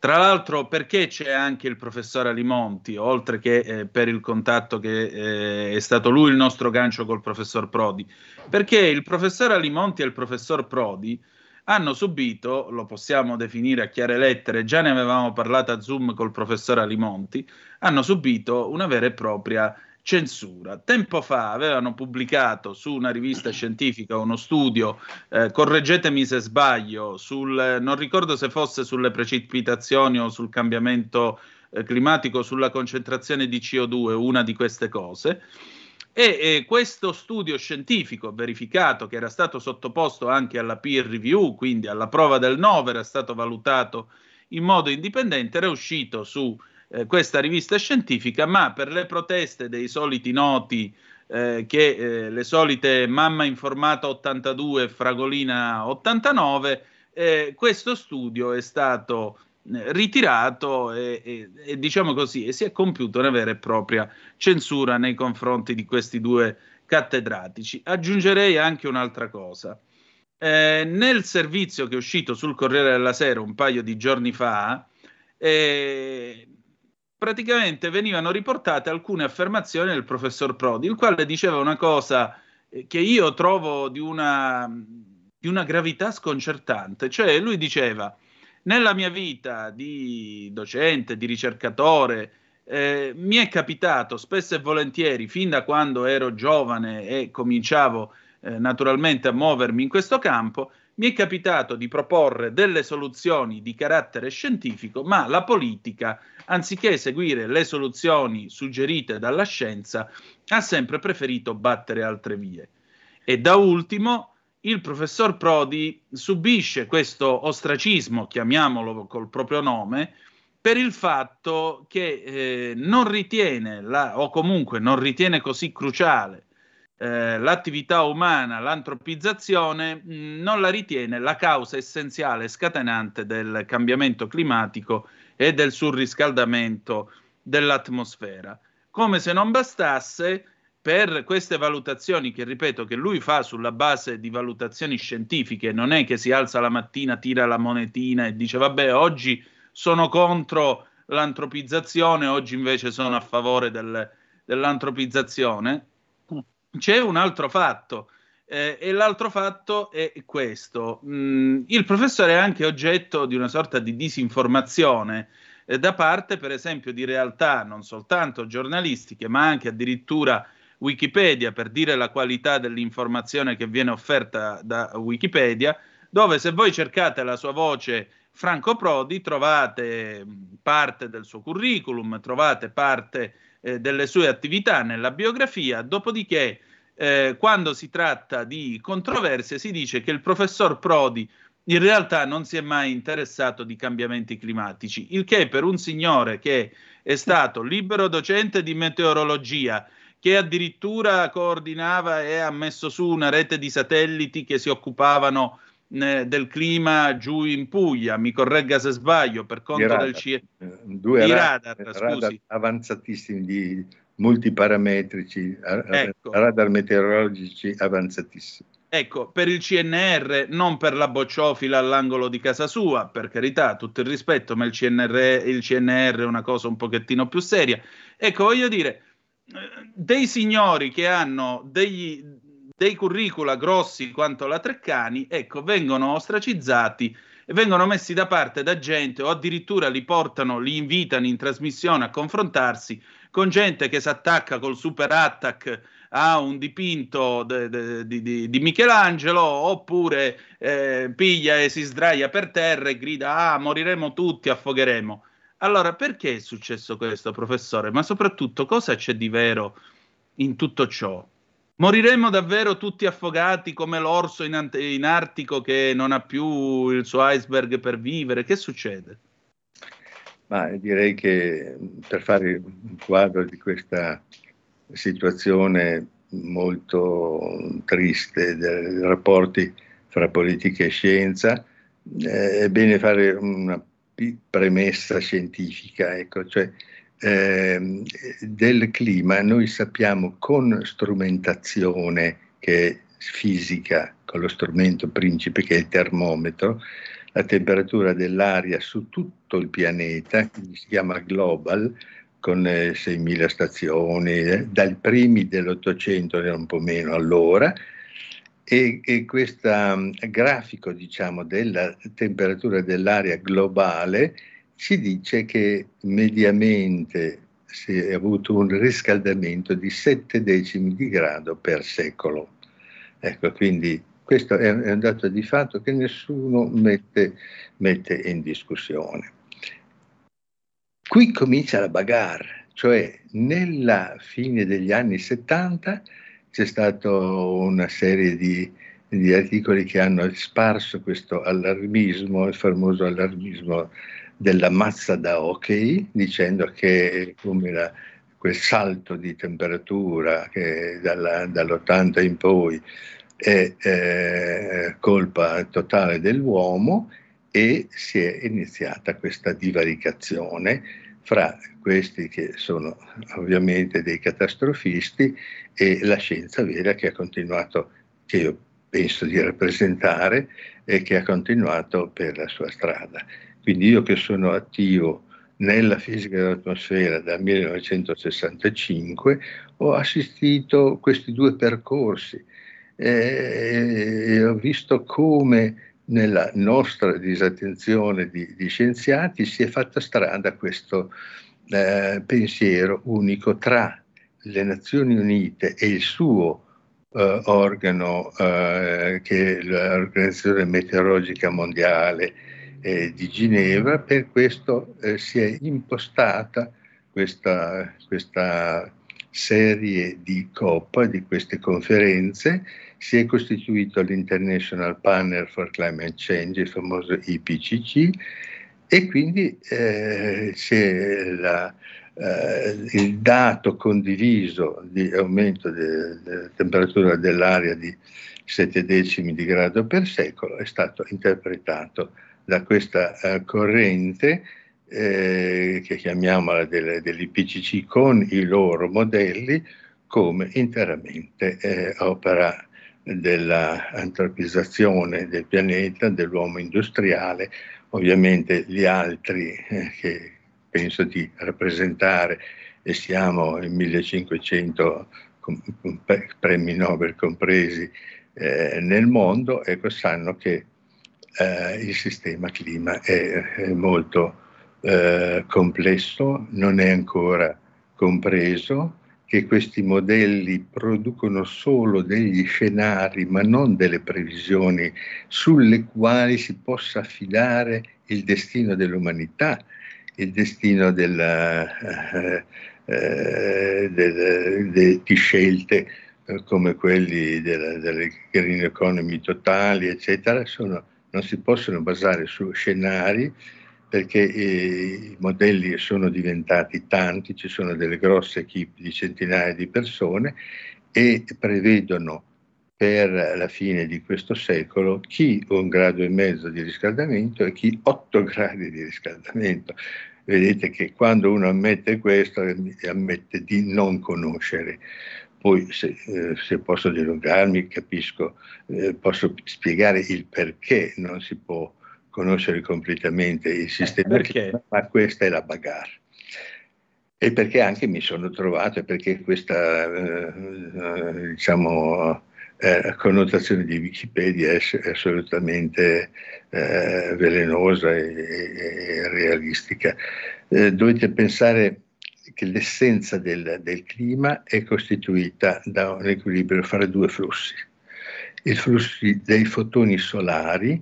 Tra l'altro, perché c'è anche il professore Alimonti, oltre che eh, per il contatto che eh, è stato lui il nostro gancio col professor Prodi? Perché il professor Alimonti e il professor Prodi hanno subito, lo possiamo definire a chiare lettere, già ne avevamo parlato a Zoom col professor Alimonti, hanno subito una vera e propria censura. Tempo fa avevano pubblicato su una rivista scientifica uno studio, eh, correggetemi se sbaglio, sul, non ricordo se fosse sulle precipitazioni o sul cambiamento eh, climatico, sulla concentrazione di CO2, una di queste cose e eh, questo studio scientifico verificato, che era stato sottoposto anche alla peer review, quindi alla prova del 9, era stato valutato in modo indipendente, era uscito su eh, questa rivista scientifica, ma per le proteste dei soliti noti, eh, che eh, le solite Mamma Informata 82 e Fragolina 89, eh, questo studio è stato ritirato e, e, e, diciamo così e si è compiuta una vera e propria censura nei confronti di questi due cattedratici. Aggiungerei anche un'altra cosa. Eh, nel servizio che è uscito sul Corriere della Sera un paio di giorni fa, eh, praticamente venivano riportate alcune affermazioni del professor Prodi, il quale diceva una cosa eh, che io trovo di una, di una gravità sconcertante, cioè lui diceva nella mia vita di docente, di ricercatore, eh, mi è capitato spesso e volentieri, fin da quando ero giovane e cominciavo eh, naturalmente a muovermi in questo campo, mi è capitato di proporre delle soluzioni di carattere scientifico, ma la politica, anziché seguire le soluzioni suggerite dalla scienza, ha sempre preferito battere altre vie. E da ultimo, il professor Prodi subisce questo ostracismo, chiamiamolo col proprio nome, per il fatto che eh, non ritiene, la, o comunque non ritiene così cruciale eh, l'attività umana, l'antropizzazione, mh, mm, non la ritiene la causa essenziale scatenante del cambiamento climatico e del surriscaldamento dell'atmosfera. Come se non bastasse, per queste valutazioni che ripeto che lui fa sulla base di valutazioni scientifiche, non è che si alza la mattina, tira la monetina e dice vabbè oggi sono contro l'antropizzazione, oggi invece sono a favore del, dell'antropizzazione. C'è un altro fatto eh, e l'altro fatto è questo. Mm, il professore è anche oggetto di una sorta di disinformazione eh, da parte per esempio di realtà non soltanto giornalistiche ma anche addirittura Wikipedia per dire la qualità dell'informazione che viene offerta da Wikipedia, dove se voi cercate la sua voce Franco Prodi trovate parte del suo curriculum, trovate parte eh, delle sue attività nella biografia, dopodiché eh, quando si tratta di controversie si dice che il professor Prodi in realtà non si è mai interessato di cambiamenti climatici, il che per un signore che è stato libero docente di meteorologia, che addirittura coordinava e ha messo su una rete di satelliti che si occupavano eh, del clima giù in Puglia, mi corregga se sbaglio, per conto radar, del CIE. Eh, due di radar, radar, radar avanzatissimi di multiparametrici, ecco. radar meteorologici avanzatissimi. Ecco, per il CNR, non per la bocciofila all'angolo di casa sua, per carità, tutto il rispetto, ma il CNR, il CNR è una cosa un pochettino più seria. Ecco, voglio dire, dei signori che hanno degli, dei curricula grossi quanto la Treccani, ecco, vengono ostracizzati e vengono messi da parte da gente o addirittura li portano, li invitano in trasmissione a confrontarsi con gente che si attacca col super attack a un dipinto de, de, de, di, Michelangelo oppure eh, piglia e si sdraia per terra e grida ah moriremo tutti, affogheremo. Allora perché è successo questo professore? Ma soprattutto cosa c'è di vero in tutto ciò? Moriremo davvero tutti affogati come l'orso in, in Artico che non ha più il suo iceberg per vivere? Che succede? Ma direi che per fare un quadro di questa situazione molto triste dei rapporti fra politica e scienza, eh, è bene fare una premessa scientifica, ecco, cioè eh, del clima noi sappiamo con strumentazione che è fisica, con lo strumento principe che è il termometro, la temperatura dell'aria su tutto il pianeta, che si chiama global, con eh, 6.000 stazioni, eh, dal primi dell'Ottocento era un po' meno allora, e, e questo um, grafico diciamo, della temperatura dell'aria globale ci dice che mediamente si è avuto un riscaldamento di 7 decimi di grado per secolo. Ecco, quindi questo è un dato di fatto che nessuno mette, mette in discussione. Qui comincia la bagarre, cioè nella fine degli anni 70 c'è stata una serie di, di articoli che hanno sparso questo allarmismo, il famoso allarmismo della mazza da hockey, dicendo che come la, quel salto di temperatura che dalla, dall'80 in poi è eh, colpa totale dell'uomo e si è iniziata questa divaricazione fra questi che sono ovviamente dei catastrofisti e la scienza vera che ha continuato, che io penso di rappresentare e che ha continuato per la sua strada. Quindi io che sono attivo nella fisica dell'atmosfera dal 1965 ho assistito a questi due percorsi e ho visto come nella nostra disattenzione di, di scienziati si è fatta strada questo eh, pensiero unico tra le Nazioni Unite e il suo eh, organo eh, che è l'Organizzazione Meteorologica Mondiale eh, di Ginevra, per questo eh, si è impostata questa, questa serie di COP, di queste conferenze, si è costituito l'International Panel for Climate Change, il famoso IPCC, e quindi eh, la, eh, il dato condiviso di aumento della temperatura dell'aria di 7 decimi di grado per secolo è stato interpretato da questa eh, corrente eh, che chiamiamo del, dell'IPCC con i loro modelli come interamente eh, opera dell'antropizzazione del pianeta, dell'uomo industriale, ovviamente gli altri eh, che penso di rappresentare e siamo in 1500 con, con premi Nobel compresi eh, nel mondo, ecco, sanno che eh, il sistema clima è, è molto eh, complesso, non è ancora compreso, che questi modelli producono solo degli scenari ma non delle previsioni sulle quali si possa affidare il destino dell'umanità, il destino della, eh, eh, del, de, di scelte eh, come quelli della, delle green economy totali, eccetera, sono, non si possono basare su scenari perché eh, i modelli sono diventati tanti, ci sono delle grosse equip di centinaia di persone e prevedono per la fine di questo secolo chi un grado e mezzo di riscaldamento e chi otto gradi di riscaldamento. Vedete che quando uno ammette questo, ammette di non conoscere. Poi se, eh, se posso dilungarmi, capisco, eh, posso spiegare il perché non si può conoscere completamente il sistema, eh, ma questa è la bagarre. e perché anche mi sono trovato, perché questa eh, diciamo, eh, connotazione di Wikipedia è, è assolutamente eh, velenosa e, e realistica. Eh, dovete pensare che l'essenza del, del, clima è costituita da un equilibrio fra due flussi. Il flusso dei fotoni solari,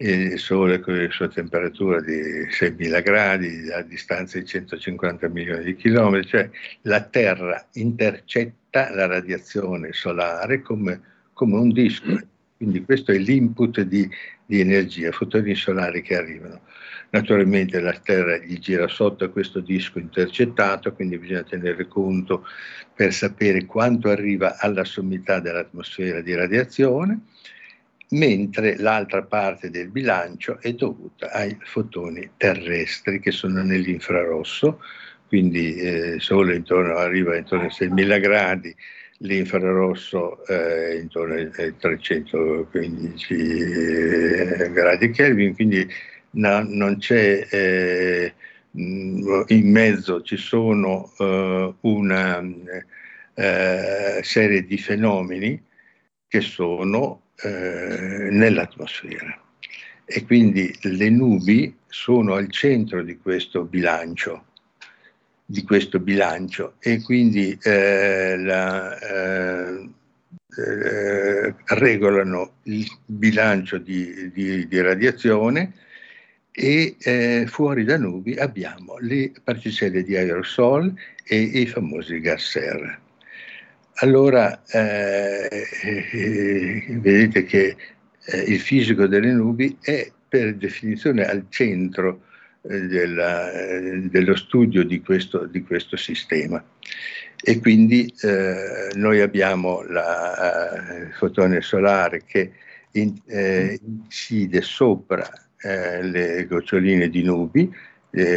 il Sole con la sua temperatura di 6.000 gradi a distanza di 150 milioni di chilometri, cioè la Terra intercetta la radiazione solare come, come un disco, quindi questo è l'input di, di energia, fotoni solari che arrivano. Naturalmente la Terra gli gira sotto a questo disco intercettato, quindi bisogna tenere conto per sapere quanto arriva alla sommità dell'atmosfera di radiazione mentre l'altra parte del bilancio è dovuta ai fotoni terrestri che sono nell'infrarosso, quindi eh, Sole intorno, arriva intorno ai 6.000 gradi, l'infrarosso eh, intorno ai 315 eh, gradi Kelvin, quindi no, non c'è eh, in mezzo ci sono eh, una eh, serie di fenomeni che sono eh, nell'atmosfera. E quindi le nubi sono al centro di questo bilancio, di questo bilancio e quindi eh, la, eh, eh regolano il bilancio di, di, di radiazione e eh, fuori da nubi abbiamo le particelle di aerosol e i famosi gas serra. Allora, eh, eh, vedete che eh, il fisico delle nubi è per definizione al centro eh, della, eh, dello studio di questo, di questo, sistema. E quindi eh, noi abbiamo il fotone solare che in, incide sopra le goccioline di nubi,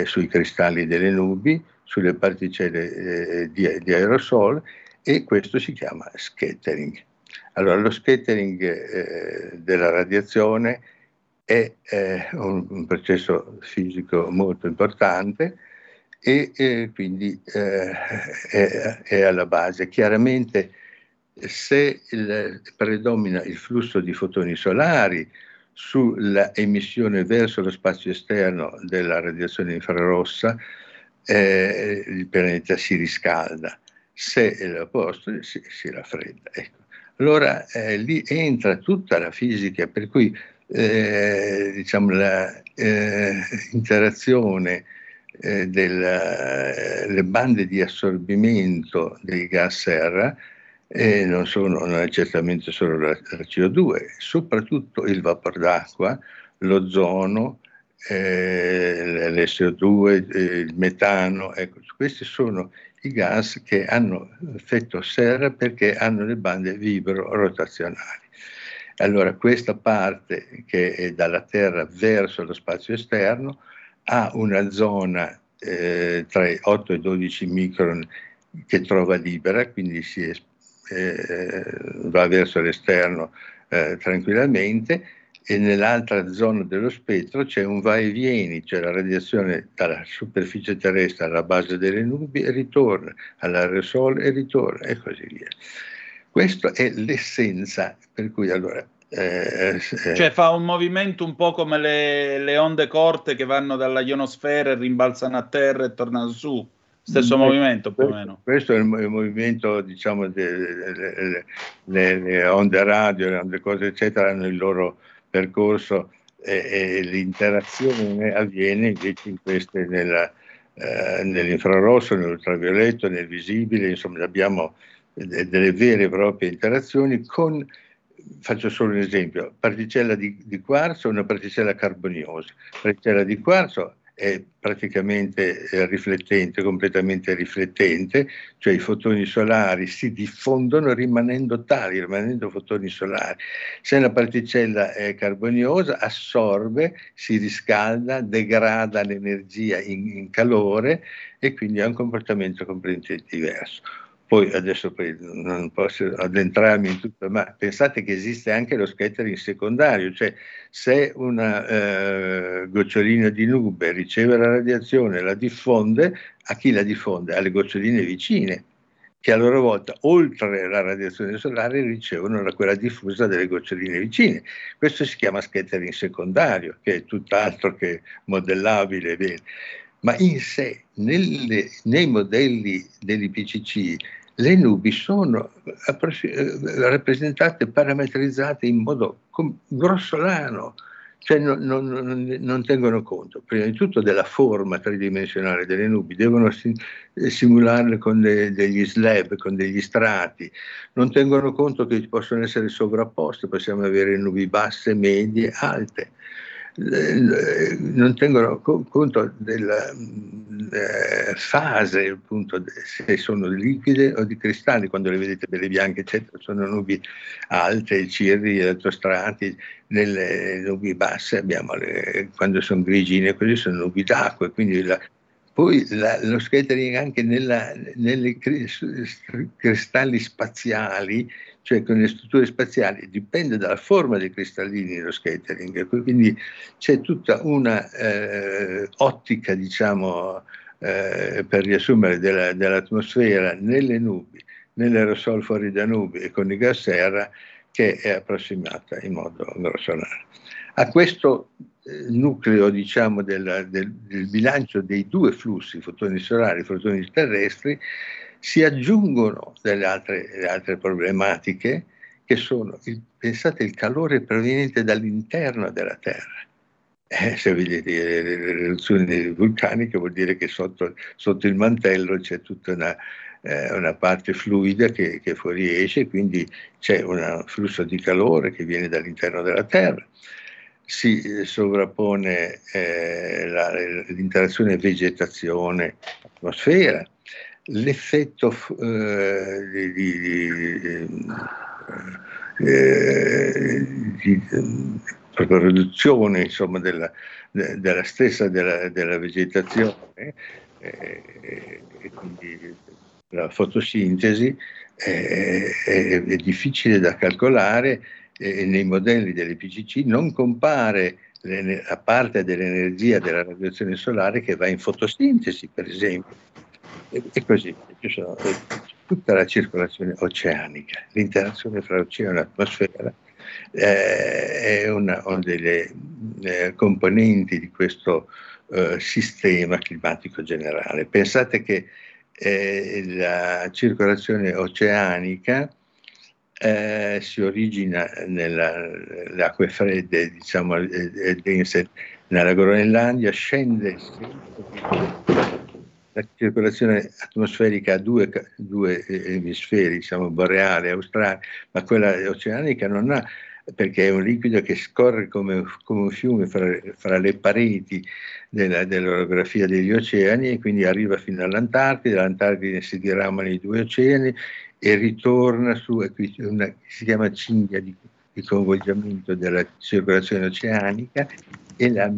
sui cristalli delle nubi, sulle particelle di, di aerosol e questo si chiama scattering. Allora, lo scattering eh, della radiazione è eh, un, un, processo fisico molto importante e eh, quindi è, è, alla base. Chiaramente se il, predomina il flusso di fotoni solari sulla emissione verso lo spazio esterno della radiazione infrarossa, eh, il pianeta si riscalda se è l'opposto si, si raffredda. Ecco. Allora eh, lì entra tutta la fisica, per cui eh, diciamo, l'interazione eh, eh, delle bande di assorbimento dei gas serra eh, non, sono, non è certamente solo la, la CO2, soprattutto il vapor d'acqua, l'ozono, eh, l'SO2, il metano, ecco, questi sono i gas che hanno effetto serra perché hanno le bande vibro-rotazionali. Allora questa parte che è dalla Terra verso lo spazio esterno ha una zona eh, tra i 8 e i 12 micron che trova libera, quindi si eh, va verso l'esterno eh, tranquillamente e nell'altra zona dello spettro c'è un va e vieni, cioè la radiazione dalla superficie terrestre alla base delle nubi e ritorna, all'aerosol e ritorna e così via. Questa è l'essenza per cui allora... Eh, eh, cioè fa un movimento un po' come le, le, onde corte che vanno dalla ionosfera e rimbalzano a terra e tornano su stesso mm, movimento più o meno. Questo è il, il movimento, diciamo, delle de, de, onde radio, le onde cose, eccetera, hanno il loro percorso e, e l'interazione avviene invece in queste nella, eh, nell'infrarosso, nell'ultravioletto, nel visibile, insomma abbiamo delle vere e proprie interazioni con, faccio solo un esempio, particella di, di quarzo e una particella carboniosa. Particella di quarzo è praticamente eh, riflettente, completamente riflettente, cioè i fotoni solari si diffondono rimanendo tali, rimanendo fotoni solari. Se una particella è carboniosa, assorbe, si riscalda, degrada l'energia in, in calore e quindi ha un comportamento completamente diverso. Poi adesso non posso addentrarmi in tutto, ma pensate che esiste anche lo scattering secondario, cioè se una eh, gocciolina di nube riceve la radiazione, la diffonde, a chi la diffonde? Alle goccioline vicine, che a loro volta, oltre la radiazione solare, ricevono la, quella diffusa delle goccioline vicine. Questo si chiama scattering secondario, che è tutt'altro che modellabile. Bene. Ma in sé, nelle, nei modelli dell'IPCC, le nubi sono eh, rappresentate, parametrizzate in modo grossolano, cioè non, non, non, tengono conto. Prima di tutto della forma tridimensionale delle nubi, devono simularle con de, degli slab, con degli strati, non tengono conto che possono essere sovrapposte, possiamo avere nubi basse, medie, alte non tengono conto della eh, fase, appunto, se sono liquide o di cristalli, quando le vedete belle bianche, eccetera, sono nubi alte, cirri, elettrostrati, nelle nubi basse abbiamo le, quando sono grigine, così sono nubi d'acqua, quindi la, poi la, lo scattering anche nelle cristalli spaziali cioè con le strutture spaziali, dipende dalla forma dei cristallini lo scattering, quindi c'è tutta una eh, ottica, diciamo, eh, per riassumere, della, dell'atmosfera nelle nubi, nell'aerosol fuori da nubi e con i gas serra che è approssimata in modo grossolano. A questo eh, nucleo diciamo, del, del, del, bilancio dei due flussi, fotoni solari e fotoni terrestri, si aggiungono delle altre, delle altre problematiche che sono, il, pensate, il calore proveniente dall'interno della Terra. Eh, se vedete le eruzioni vulcaniche vuol dire che sotto, sotto il mantello c'è tutta una, eh, una parte fluida che, che, fuoriesce, quindi c'è un flusso di calore che viene dall'interno della Terra. Si eh, sovrappone eh, la, l'interazione vegetazione-atmosfera, l'effetto eh, di, di, eh, di, proprio riduzione insomma, della, della, stessa della, della vegetazione eh, e quindi la fotosintesi è, è, è difficile da calcolare e nei modelli delle PCC non compare la parte dell'energia della radiazione solare che va in fotosintesi, per esempio, e, e così ci sono e, tutta la circolazione oceanica, l'interazione fra oceano e atmosfera eh, è una, una delle eh, componenti di questo eh, sistema climatico generale. Pensate che eh, la circolazione oceanica eh, si origina nelle acque fredde, diciamo, dense nella Groenlandia, scende la circolazione atmosferica ha due, due emisferi, diciamo boreale e australe, ma quella oceanica non ha, perché è un liquido che scorre come, come un fiume fra, fra le pareti della, dell'orografia degli oceani e quindi arriva fino all'Antartide, dall'Antartide si diramano i due oceani e ritorna su, una, si chiama cinghia di, di convolgimento della circolazione oceanica e il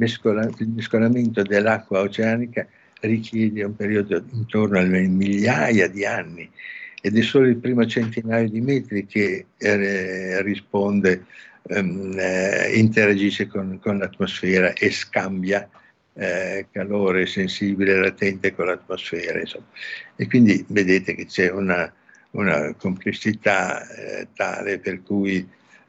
mescolamento dell'acqua oceanica richiede un periodo intorno alle migliaia di anni ed è solo il primo centinaio di metri che eh, risponde, ehm, eh, interagisce con, con, l'atmosfera e scambia eh, calore sensibile latente con l'atmosfera. Insomma. E quindi vedete che c'è una, una complessità eh, tale per cui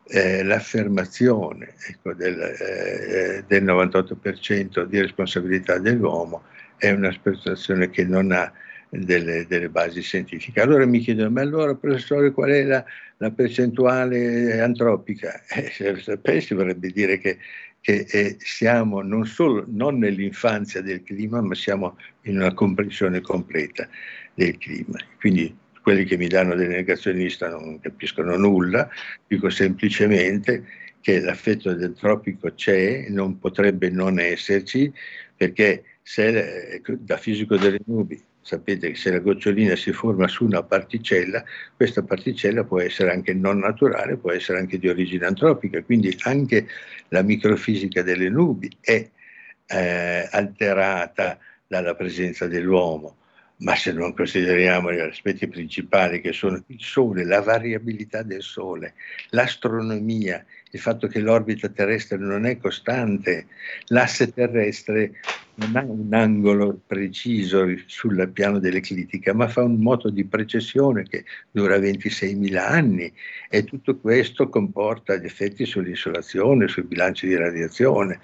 l'affermazione ecco, del, del 98% di responsabilità dell'uomo è una speculazione che non ha delle, delle, basi scientifiche. Allora mi chiedono, ma allora professore qual è la, la percentuale antropica? Eh, se sapessi vorrebbe dire che, che eh, siamo non solo non nell'infanzia del clima, ma siamo in una comprensione completa del clima. Quindi quelli che mi danno delle negazioniste non capiscono nulla, dico semplicemente che l'affetto antropico c'è, non potrebbe non esserci, perché se, da fisico delle nubi sapete che se la gocciolina si forma su una particella, questa particella può essere anche non naturale, può essere anche di origine antropica, quindi anche la microfisica delle nubi è eh, alterata dalla presenza dell'uomo. Ma se non consideriamo gli aspetti principali che sono il Sole, la variabilità del Sole, l'astronomia, il fatto che l'orbita terrestre non è costante, l'asse terrestre non ha un angolo preciso sul piano dell'eclittica, ma fa un moto di precessione che dura 26.000 anni e tutto questo comporta gli effetti sull'insolazione, sui bilanci di radiazione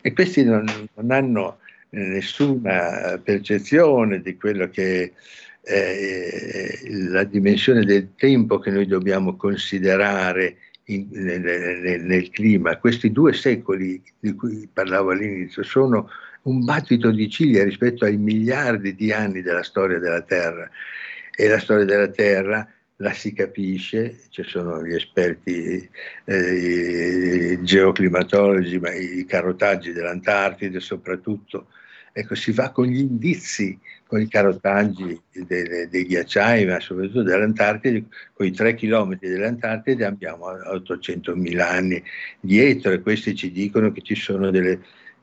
e questi non, non hanno nessuna percezione di quello che è la dimensione del tempo che noi dobbiamo considerare in, nel, nel, nel clima. Questi due secoli di cui parlavo all'inizio sono un battito di ciglia rispetto ai miliardi di anni della storia della Terra. E la storia della Terra la si capisce, ci sono gli esperti eh, geoclimatologi, ma i carotaggi dell'Antartide soprattutto. Ecco, si va con gli indizi, con i carotaggi dei, dei ghiacciai, ma soprattutto dell'Antartide, con i tre chilometri dell'Antartide abbiamo 800.000 anni dietro e questi ci dicono che ci sono delle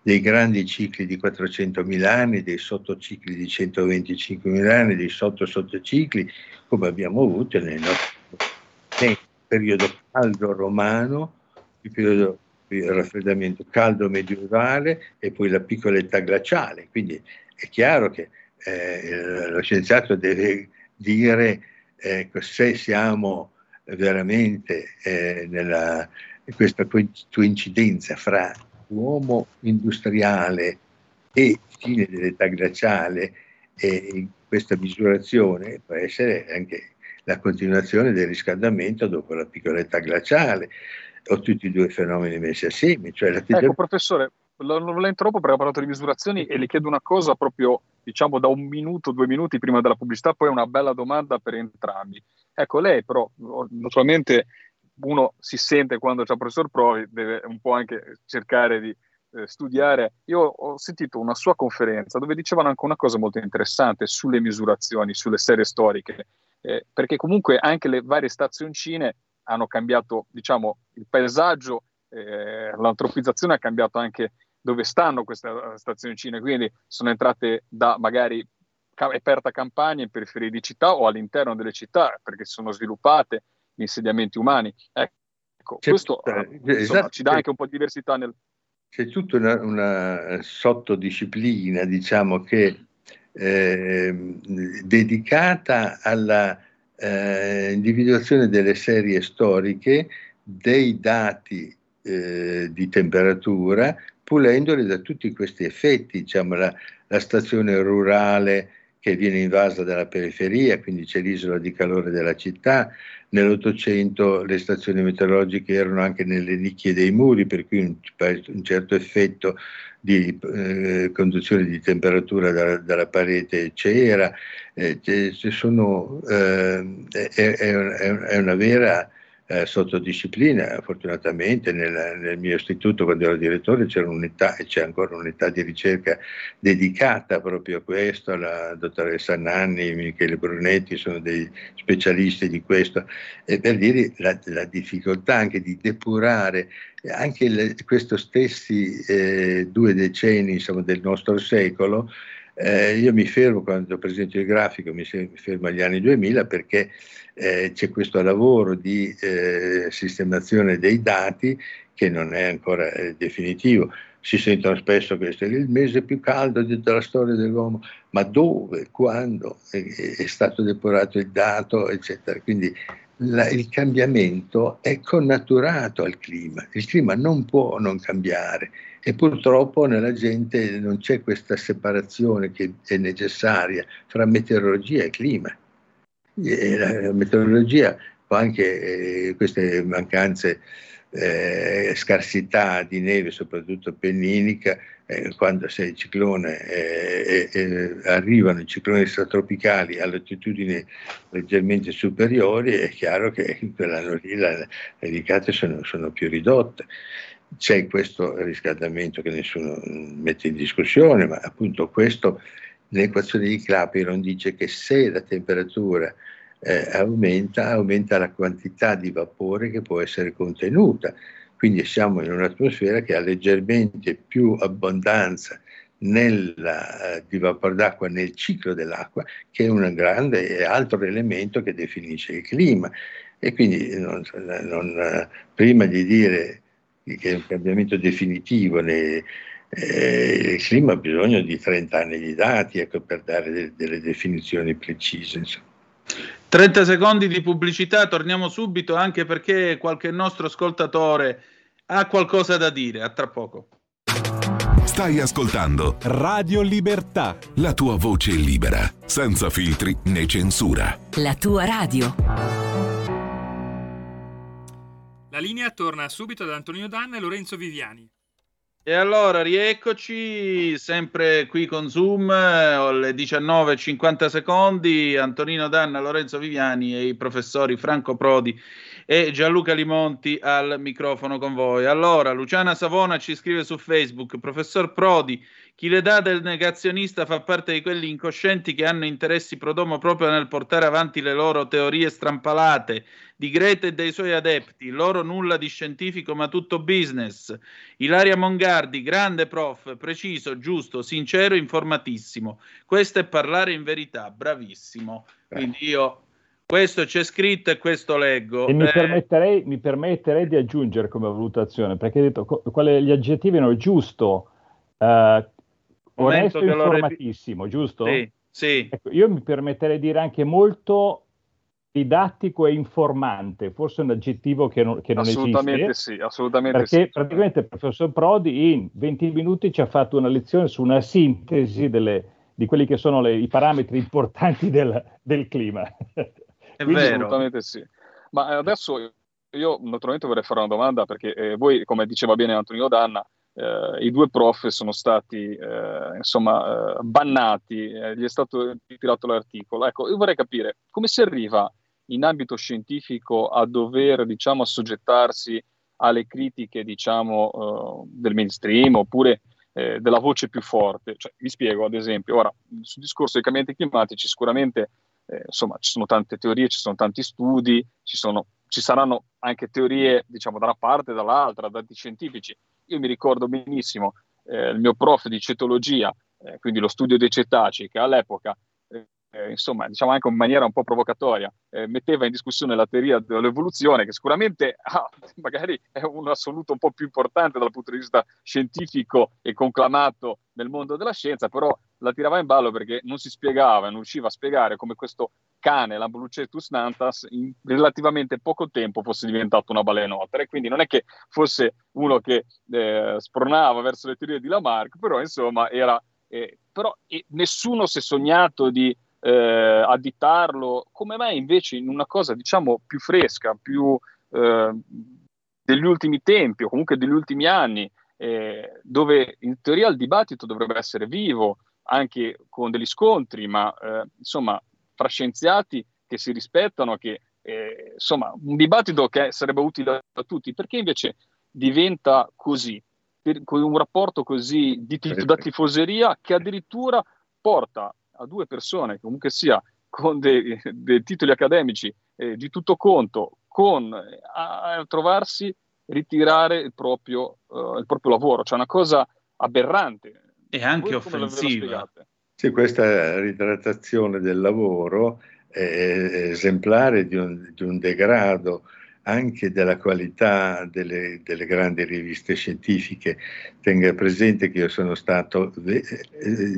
dei grandi cicli di 400.000 anni, dei sottocicli di 125.000 anni, dei sotto-sottocicli, come abbiamo avuto nel, nostro, nel periodo caldo romano, il periodo di raffreddamento caldo medievale e poi la piccola età glaciale. Quindi è chiaro che eh, lo scienziato deve dire eh, se siamo veramente eh, nella, questa coincidenza fra uomo industriale e fine dell'età glaciale e questa misurazione può essere anche la continuazione del riscaldamento dopo la piccola età glaciale o tutti i due fenomeni messi assieme. Cioè ecco professore, non la interrompo perché ha parlato di misurazioni e le chiedo una cosa proprio diciamo da un minuto, due minuti prima della pubblicità, poi una bella domanda per entrambi. Ecco, lei però naturalmente uno si sente quando c'è il professor Provi, deve un po' anche cercare di eh, studiare. Io ho sentito una sua conferenza dove dicevano anche una cosa molto interessante sulle misurazioni, sulle serie storiche, eh, perché comunque anche le varie stazioncine hanno cambiato, diciamo, il paesaggio, eh, l'antropizzazione ha cambiato anche dove stanno queste eh, stazioncine, quindi sono entrate da magari aperta campagna in periferie di città o all'interno delle città perché sono sviluppate gli insediamenti umani. Ecco, c'è questo tutta, insomma, esatto, ci dà anche un po' di diversità nel... C'è tutta una, una sottodisciplina, diciamo, che eh, dedicata alla eh, individuazione delle serie storiche dei dati eh, di temperatura, pulendoli da tutti questi effetti, diciamo, la, la stazione rurale che viene invasa dalla periferia, quindi c'è l'isola di calore della città. Nell'Ottocento le stazioni meteorologiche erano anche nelle nicchie dei muri, per cui un, un certo effetto di eh, conduzione di temperatura da, dalla parete c'era. Eh, sono, eh, è, è, è, una vera eh, sottodisciplina. Fortunatamente nel, nel, mio istituto, quando ero direttore, c'era un'unità e c'è ancora un'unità di ricerca dedicata proprio a questo. La dottoressa Nanni, Michele Brunetti sono dei specialisti di questo. E per dire la, la difficoltà anche di depurare anche questi stessi eh, due decenni insomma, del nostro secolo. Eh, io mi fermo quando presento il grafico, mi, fermo agli anni 2000 perché eh, c'è questo lavoro di eh, sistemazione dei dati che non è ancora eh, definitivo. Si sentono spesso che è il mese più caldo della storia dell'uomo, ma dove, quando è, è stato depurato il dato, eccetera. Quindi la, il cambiamento è connaturato al clima, il clima non può non cambiare e purtroppo nella gente non c'è questa separazione che è necessaria fra meteorologia e clima la meteorologia o anche eh, queste mancanze, eh, scarsità di neve, soprattutto penninica, eh, quando se il ciclone eh, eh, arrivano i cicloni stratropicali a latitudini leggermente superiori, è chiaro che in quell'anno lì le ricate sono, sono più ridotte. C'è questo riscaldamento che nessuno mette in discussione, ma appunto questo L'equazione di Clapeyron dice che se la temperatura eh, aumenta, aumenta la quantità di vapore che può essere contenuta. Quindi siamo in un'atmosfera che ha leggermente più abbondanza nella, eh, di vapore d'acqua nel ciclo dell'acqua, che è un grande e altro elemento che definisce il clima. E quindi non, non, prima di dire che è un cambiamento definitivo nei, eh, il clima ha bisogno di 30 anni di dati ecco, per dare de- delle definizioni precise. Insomma. 30 secondi di pubblicità, torniamo subito anche perché qualche nostro ascoltatore ha qualcosa da dire. A tra poco. Stai ascoltando Radio Libertà. la tua voce libera, senza filtri né censura. La tua radio. La linea torna subito ad Antonino Danna e Lorenzo Viviani. E allora rieccoci, sempre qui con Zoom, eh, alle 19.50 secondi, Antonino Danna, Lorenzo Viviani e i professori Franco Prodi e Gianluca Limonti al microfono con voi. Allora, Luciana Savona ci scrive su Facebook, professor Prodi, chi le dà del negazionista fa parte di quelli incoscienti che hanno interessi prodomo proprio nel portare avanti le loro teorie strampalate, di Greta e dei suoi adepti, loro nulla di scientifico ma tutto business. Ilaria Mongardi, grande prof, preciso, giusto, sincero, informatissimo. Questo è parlare in verità, bravissimo. Quindi io questo c'è scritto e questo leggo. E mi, permetterei, mi permetterei di aggiungere come valutazione, perché hai detto co- quali gli aggettivi erano giusto, eh, onesto e informatissimo, giusto? Sì, sì. Ecco, io mi permetterei di dire anche molto didattico e informante, forse un aggettivo che non, che non Assolutamente esiste. sì, assolutamente Perché sì. praticamente il professor Prodi in 20 minuti ci ha fatto una lezione su una sintesi delle- di quelli che sono le- i parametri importanti del, del clima. È Quindi vero. Assolutamente sì. Ma eh, adesso io naturalmente vorrei fare una domanda perché eh, voi, come diceva bene Antonio Danna, eh, i due prof sono stati eh, insomma eh, bannati, eh, gli è stato ritirato l'articolo. Ecco, io vorrei capire come si arriva in ambito scientifico a dover, diciamo, assoggettarsi alle critiche, diciamo, del mainstream oppure della voce più forte. Cioè, vi spiego, ad esempio, ora, sul discorso dei cambiamenti climatici sicuramente eh, insomma, ci sono tante teorie, ci sono tanti studi, ci, sono, ci saranno anche teorie, diciamo, da una parte e dall'altra, dati scientifici. Io mi ricordo benissimo eh, il mio prof di cetologia, eh, quindi lo studio dei cetacei, che all'epoca, eh, insomma, diciamo anche in maniera un po' provocatoria, eh, metteva in discussione la teoria dell'evoluzione, che sicuramente ah, magari è un assoluto un po' più importante dal punto di vista scientifico e conclamato nel mondo della scienza, però la tirava in ballo perché non si spiegava, non riusciva a spiegare come questo cane, l'Ambulucetus nantas, in relativamente poco tempo fosse diventato una balenottera. E quindi non è che fosse uno che eh, spronava verso le teorie di Lamarck, però insomma era... eh, però eh, nessuno si è sognato di eh, additarlo, come me invece in una cosa diciamo più fresca, più eh, degli ultimi tempi o comunque degli ultimi anni, eh, dove in teoria il dibattito dovrebbe essere vivo, anche con degli scontri, ma eh, insomma fra scienziati che si rispettano, che eh, insomma un dibattito che sarebbe utile a tutti, perché invece diventa così, per- con un rapporto così di da tifoseria che addirittura porta a due persone, comunque sia con dei, dei titoli accademici eh, di tutto conto, con, a, a trovarsi ritirare il proprio, eh, il proprio lavoro, cioè una cosa aberrante. E anche offensiva. Sì, questa ritrattazione del lavoro è esemplare di un, di un degrado anche della qualità delle, delle grandi riviste scientifiche. Tenga presente che io sono stato eh,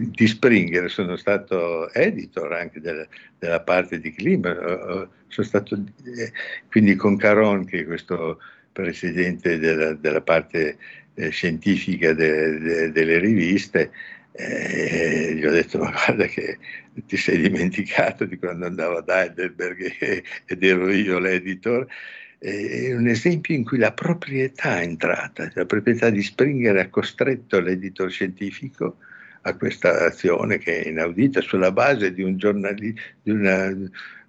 di Springer, sono stato editor anche della, della parte di clima, eh, sono stato eh, quindi con Caron, che è questo presidente della, della parte eh, scientifica de- de- delle riviste, eh, gli ho detto ma guarda che ti sei dimenticato di quando andavo ad Heidelberg ed ero io l'editor è un esempio in cui la proprietà è entrata, la proprietà di Springer ha costretto l'editor scientifico a questa azione che è inaudita sulla base di, un giornali- di, una,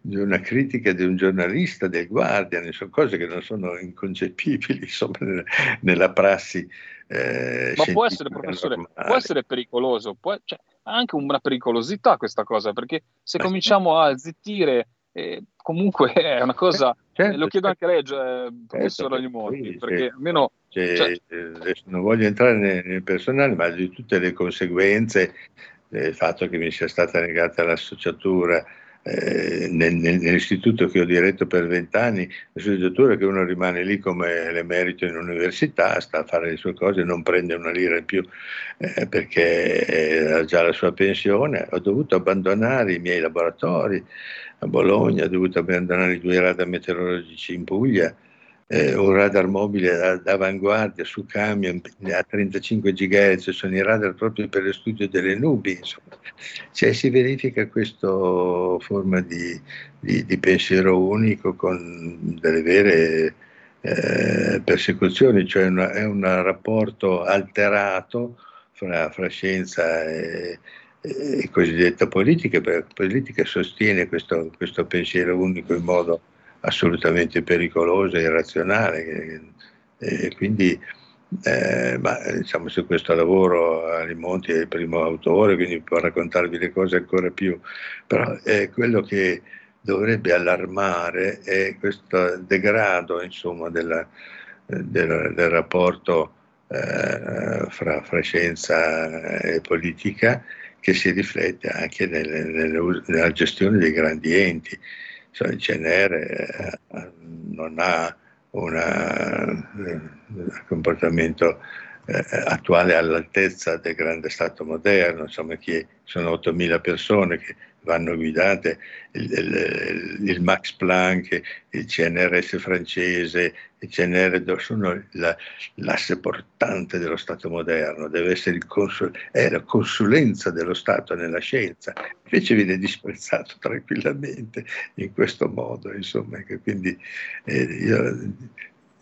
di una critica di un giornalista del Guardian, insomma, cose che non sono inconcepibili insomma, nella, nella prassi. eh, Ma può essere, professore, normale. può essere pericoloso, può- cioè, ha anche una pericolosità questa cosa, perché se Beh, sì. cominciamo a zittire, eh, comunque è una cosa, Certo, eh, lo chiedo certo. anche a lei, eh, professore Certo, Limonti, sì, perché sì. almeno Cioè, Cioè- eh, non voglio entrare nel, nel personale, ma di tutte le conseguenze del fatto che mi sia stata negata l'associatura eh, nel, nell'istituto che ho diretto per vent'anni, la soggettura che uno rimane lì come l'emerito in università, sta a fare le sue cose, non prende una lira in più eh, perché ha già la sua pensione, ho dovuto abbandonare i miei laboratori a Bologna, ho dovuto abbandonare i due radar meteorologici in Puglia, eh, un radar mobile d'avanguardia su camion a 35 GHz, sono i radar proprio per lo studio delle nubi, insomma. Cioè si verifica questa forma di, di, di, pensiero unico con delle vere eh, persecuzioni, cioè una, è un rapporto alterato fra, fra scienza e, e cosiddetta politica, perché la politica sostiene questo, questo pensiero unico in modo assolutamente pericolosa e irrazionale. E quindi, eh, ma, diciamo, su questo lavoro Alimonti è il primo autore, quindi può raccontarvi le cose ancora più, però è quello che dovrebbe allarmare è questo degrado insomma, della, del, del, rapporto eh, fra, fra, scienza e politica che si riflette anche nelle, nelle, nella gestione dei grandi enti il CNR eh, non ha un eh, comportamento eh, attuale all'altezza del grande Stato moderno, insomma, sono 8.000 persone che vanno guidate, il, il, il, Max Planck, il CNRS francese, il CNR sono la, l'asse portante dello Stato moderno, deve essere consul, è la consulenza dello Stato nella scienza, invece viene disprezzato tranquillamente in questo modo, insomma, quindi eh, io,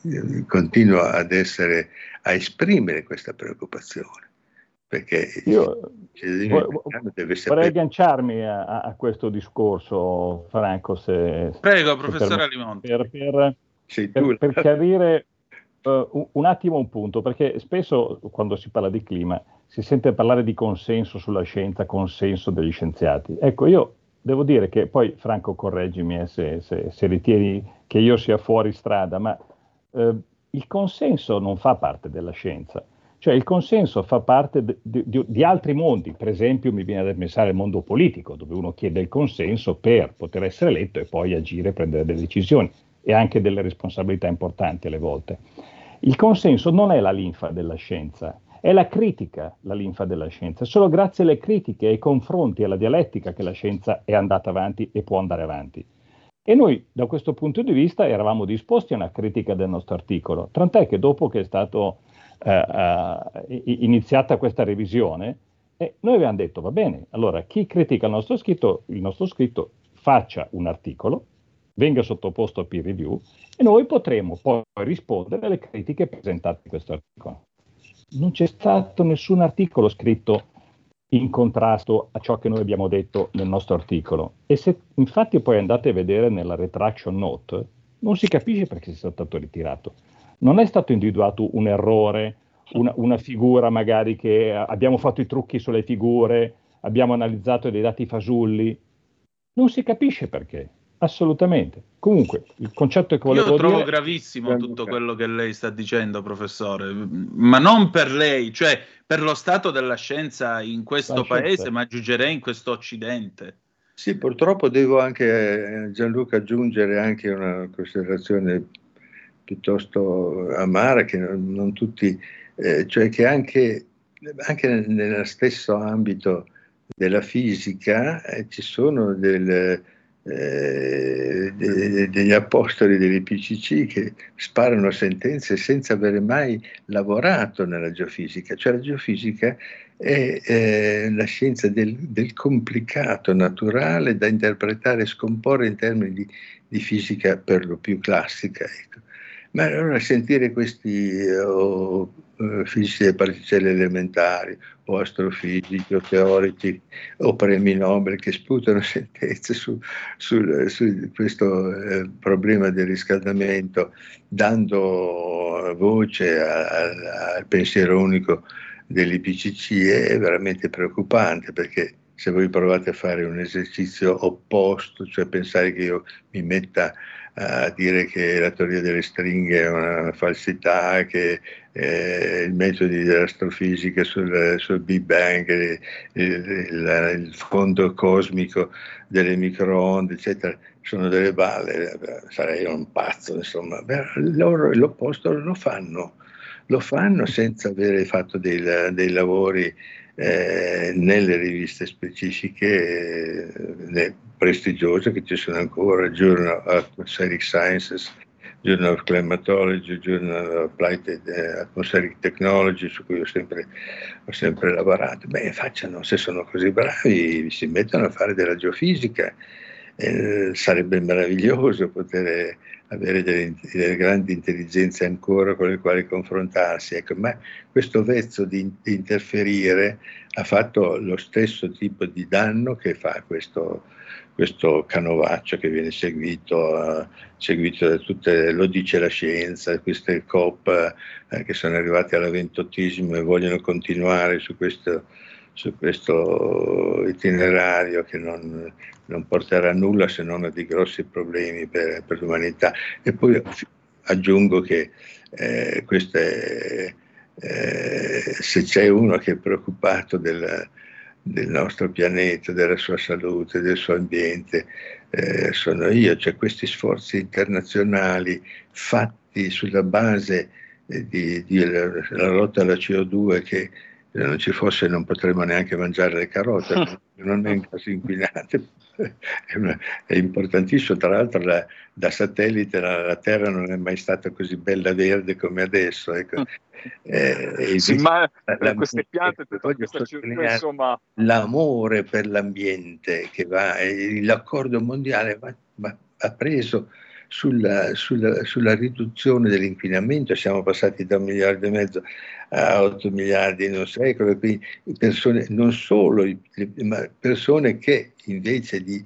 io continuo ad essere, a esprimere questa preoccupazione perché io vorrei agganciarmi a, a, questo discorso, Franco. Se, Prego, se professore Alimonti. Per, per, per, per chiarire uh, un attimo un punto, perché spesso quando si parla di clima si sente parlare di consenso sulla scienza, consenso degli scienziati. Ecco, io devo dire che poi, Franco, correggimi eh, se, se, se, ritieni che io sia fuori strada, ma uh, il consenso non fa parte della scienza cioè il consenso fa parte di, di, di, altri mondi, per esempio mi viene da pensare al mondo politico, dove uno chiede il consenso per poter essere eletto e poi agire e prendere delle decisioni e anche delle responsabilità importanti alle volte. Il consenso non è la linfa della scienza, è la critica la linfa della scienza. È solo grazie alle critiche, ai confronti, alla dialettica che la scienza è andata avanti e può andare avanti. E noi da questo punto di vista eravamo disposti a una critica del nostro articolo, tant'è che dopo che è stato eh, iniziata questa revisione, e noi abbiamo detto, va bene, allora chi critica il nostro scritto, il nostro scritto faccia un articolo, venga sottoposto a peer review e noi potremo poi rispondere alle critiche presentate in questo articolo. Non c'è stato nessun articolo scritto in contrasto a ciò che noi abbiamo detto nel nostro articolo. E se infatti poi andate a vedere nella retraction note, non si capisce perché sia stato ritirato non è stato individuato un errore, una, una figura magari che abbiamo fatto i trucchi sulle figure, abbiamo analizzato dei dati fasulli. Non si capisce perché, assolutamente. Comunque, il concetto che volevo dire... Io trovo dire... gravissimo tutto quello che lei sta dicendo, professore, ma non per lei, cioè per lo stato della scienza in questo paese, ma aggiungerei in questo Occidente. Sì, purtroppo devo anche, eh, Gianluca, aggiungere anche una considerazione piuttosto amara che non, tutti, eh, cioè che anche, anche nello stesso ambito della fisica eh, ci sono del, eh, de, degli apostoli dell'IPCC che sparano sentenze senza avere mai lavorato nella geofisica, cioè la geofisica è eh, la scienza del, del, complicato naturale da interpretare e scomporre in termini di, di fisica per lo più classica. Ecco. Ma allora sentire questi oh, fisici delle particelle elementari o astrofisici o teorici o premi Nobel che sputano sentenze su, su, su questo eh, problema del riscaldamento, dando voce al pensiero unico dell'IPCC è veramente preoccupante perché se voi provate a fare un esercizio opposto, cioè pensare che io mi metta a dire che la teoria delle stringhe è una falsità, che eh, i metodi dell'astrofisica sul, sul Big Bang, il, il, il, fondo cosmico delle microonde, eccetera, sono delle balle, sarei un pazzo, insomma. Beh, loro l'opposto lo fanno, lo fanno senza avere fatto dei, dei lavori eh, nelle riviste specifiche eh, prestigiose che ci sono ancora, Journal of Atmospheric Sciences, Journal of Climatology, Journal of Applied eh, Atmospheric Technology, su cui ho sempre, ho sempre lavorato. Beh, facciano, se sono così bravi, si mettono a fare della geofisica. Eh, sarebbe meraviglioso poter avere delle, delle, grandi intelligenze ancora con le quali confrontarsi. Ecco, ma questo vezzo di, di, interferire ha fatto lo stesso tipo di danno che fa questo, questo canovaccio che viene seguito, uh, seguito da tutte, lo dice la scienza, queste COP uh, che sono arrivate alla ventottesimo e vogliono continuare su questo, su questo itinerario che non, non, porterà a nulla se non a dei grossi problemi per, per l'umanità. E poi aggiungo che eh, queste, eh, se c'è uno che è preoccupato del, del, nostro pianeta, della sua salute, del suo ambiente, eh, sono io, cioè questi sforzi internazionali fatti sulla base di, di la, la lotta alla CO2 che se non ci fosse non potremmo neanche mangiare le carote, non è un caso inquinante, è, importantissimo, tra l'altro la, da satellite la, la, Terra non è mai stata così bella verde come adesso. Ecco. Eh, sì, ma la, queste piante, città, insomma... L'amore per l'ambiente che va, l'accordo mondiale va, va, ha preso sulla, sulla, sulla, riduzione dell'inquinamento, siamo passati da un miliardo e mezzo a 8 miliardi in un secolo, quindi persone, non solo, ma persone che invece di,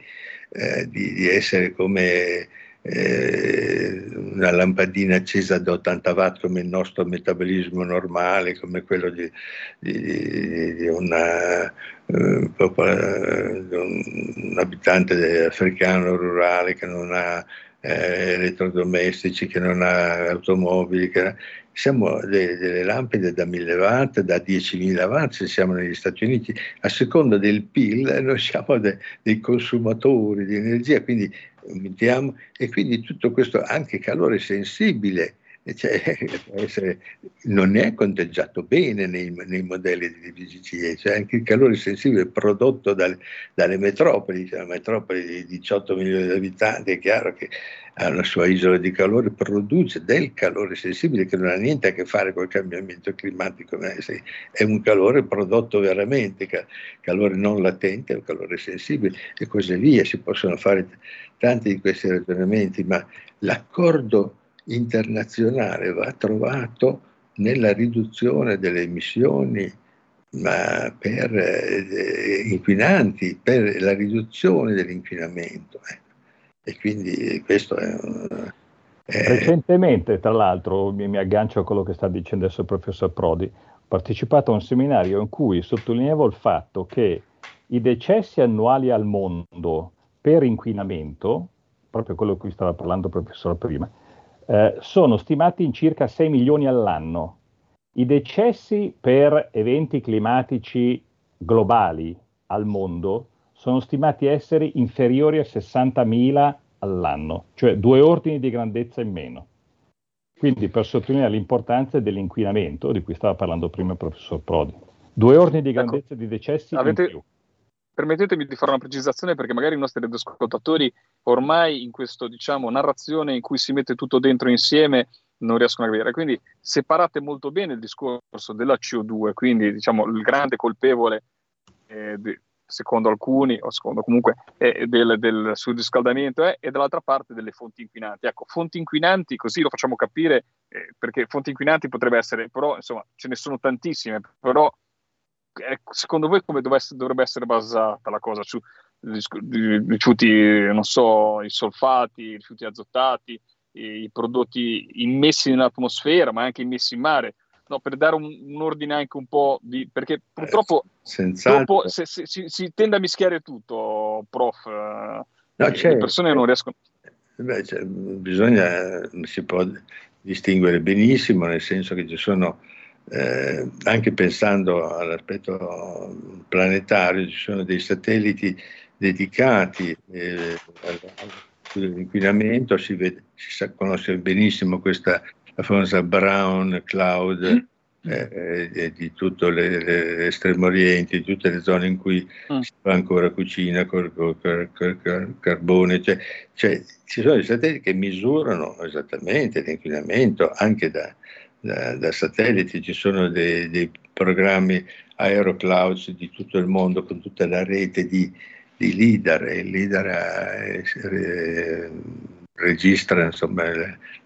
eh, di, di essere come eh, una lampadina accesa da 80 watt come il nostro metabolismo normale, come quello di, di, di una, eh, un abitante africano rurale che non ha eh, elettrodomestici, che non ha automobili, che, siamo delle, delle lampade da 1000 watt, da 10.000 watt, se siamo negli Stati Uniti, a seconda del PIL noi siamo de, dei consumatori di energia, quindi mettiamo, e quindi tutto questo anche calore sensibile cioè, essere, non è conteggiato bene nei, nei modelli di DVGCE, cioè anche il calore sensibile prodotto dal, dalle metropoli, cioè una metropoli di 18 milioni di abitanti, è chiaro che ha una sua isola di calore, produce del calore sensibile che non ha niente a che fare con il cambiamento climatico, è un calore prodotto veramente, calore non latente, è un calore sensibile e così via, si possono fare tanti di questi ragionamenti, ma l'accordo internazionale va trovato nella riduzione delle emissioni ma per eh, inquinanti, per la riduzione dell'inquinamento. Eh. E quindi questo è, è... Recentemente, tra l'altro, mi, mi, aggancio a quello che sta dicendo adesso il professor Prodi, ho partecipato a un seminario in cui sottolineavo il fatto che i decessi annuali al mondo per inquinamento, proprio quello di cui stava parlando il professore prima, eh, sono stimati in circa 6 milioni all'anno. I decessi per eventi climatici globali al mondo sono stimati essere inferiori a 60.000 all'anno, cioè due ordini di grandezza in meno. Quindi per sottolineare l'importanza dell'inquinamento di cui stava parlando prima il professor Prodi. Due ordini di ecco. grandezza ecco, di decessi avete, in più. Permettetemi di fare una precisazione perché magari i nostri ascoltatori ormai in questa diciamo, narrazione in cui si mette tutto dentro insieme non riescono a capire. Quindi separate molto bene il discorso della CO2, quindi diciamo il grande colpevole, eh, di, secondo alcuni, o secondo comunque, eh, del, del surriscaldamento, eh, e dall'altra parte delle fonti inquinanti. Ecco, fonti inquinanti, così lo facciamo capire, eh, perché fonti inquinanti potrebbe essere, però insomma ce ne sono tantissime, però secondo voi come dovrebbe essere basata la cosa? Su rifiuti, non so, i solfati, i rifiuti azotati, i prodotti immessi nell'atmosfera, ma anche immessi in mare. No, per dare un, un, ordine anche un po' di... perché purtroppo eh, dopo, se, se, si, si, tende a mischiare tutto, prof. No, le persone non riescono... beh, cioè, bisogna, si può distinguere benissimo, nel senso che ci sono, eh, anche pensando all'aspetto planetario, ci sono dei satelliti dedicati eh, all'inquinamento, si, vede, si sa, conosce benissimo questa la famosa brown cloud mm. eh, eh, di tutto l'estremo oriente, di tutte le zone in cui mm. si fa ancora cucina col, col, col, col carbone, cioè, cioè, ci sono dei satelliti che misurano esattamente l'inquinamento anche da, da, da satelliti, ci sono dei, dei programmi aeroclouds di tutto il mondo con tutta la rete di, di LIDAR e LIDAR è, è, registra insomma,